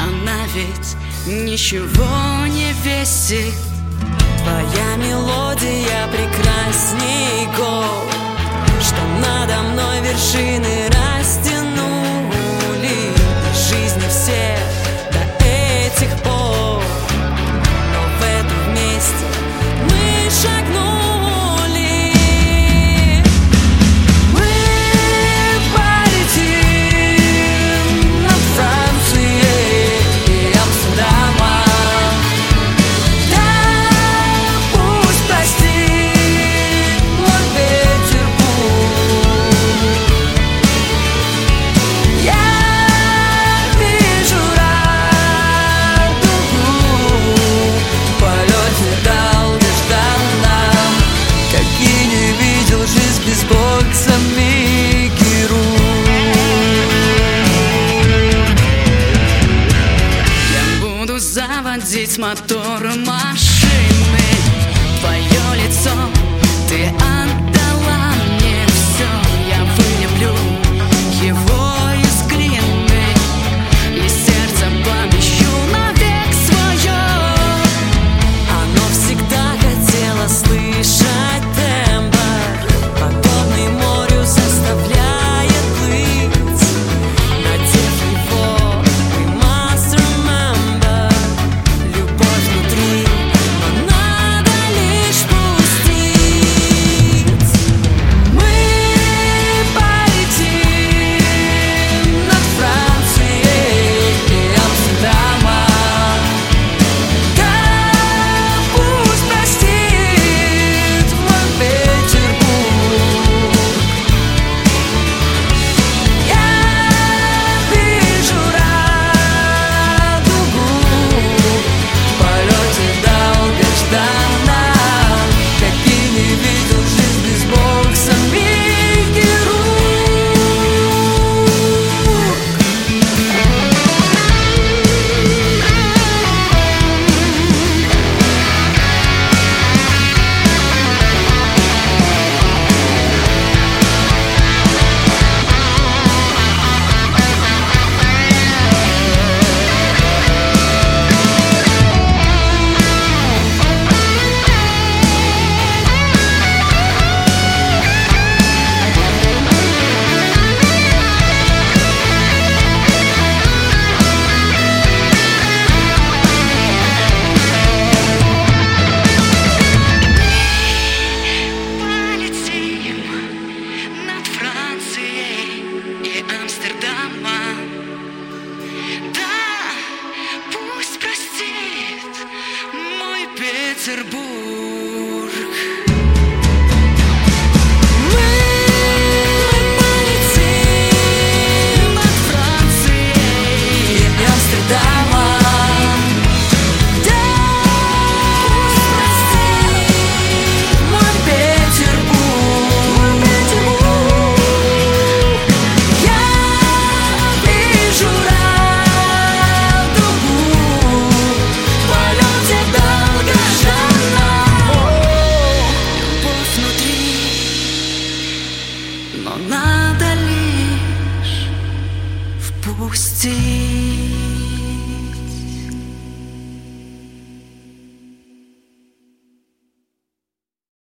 [SPEAKER 4] Она ведь ничего не весит.
[SPEAKER 5] Твоя мелодия прекрасней гол, что надо мной вершины растянули жизни все до этих пор. Но в этом месте мы шагнули
[SPEAKER 4] se matou,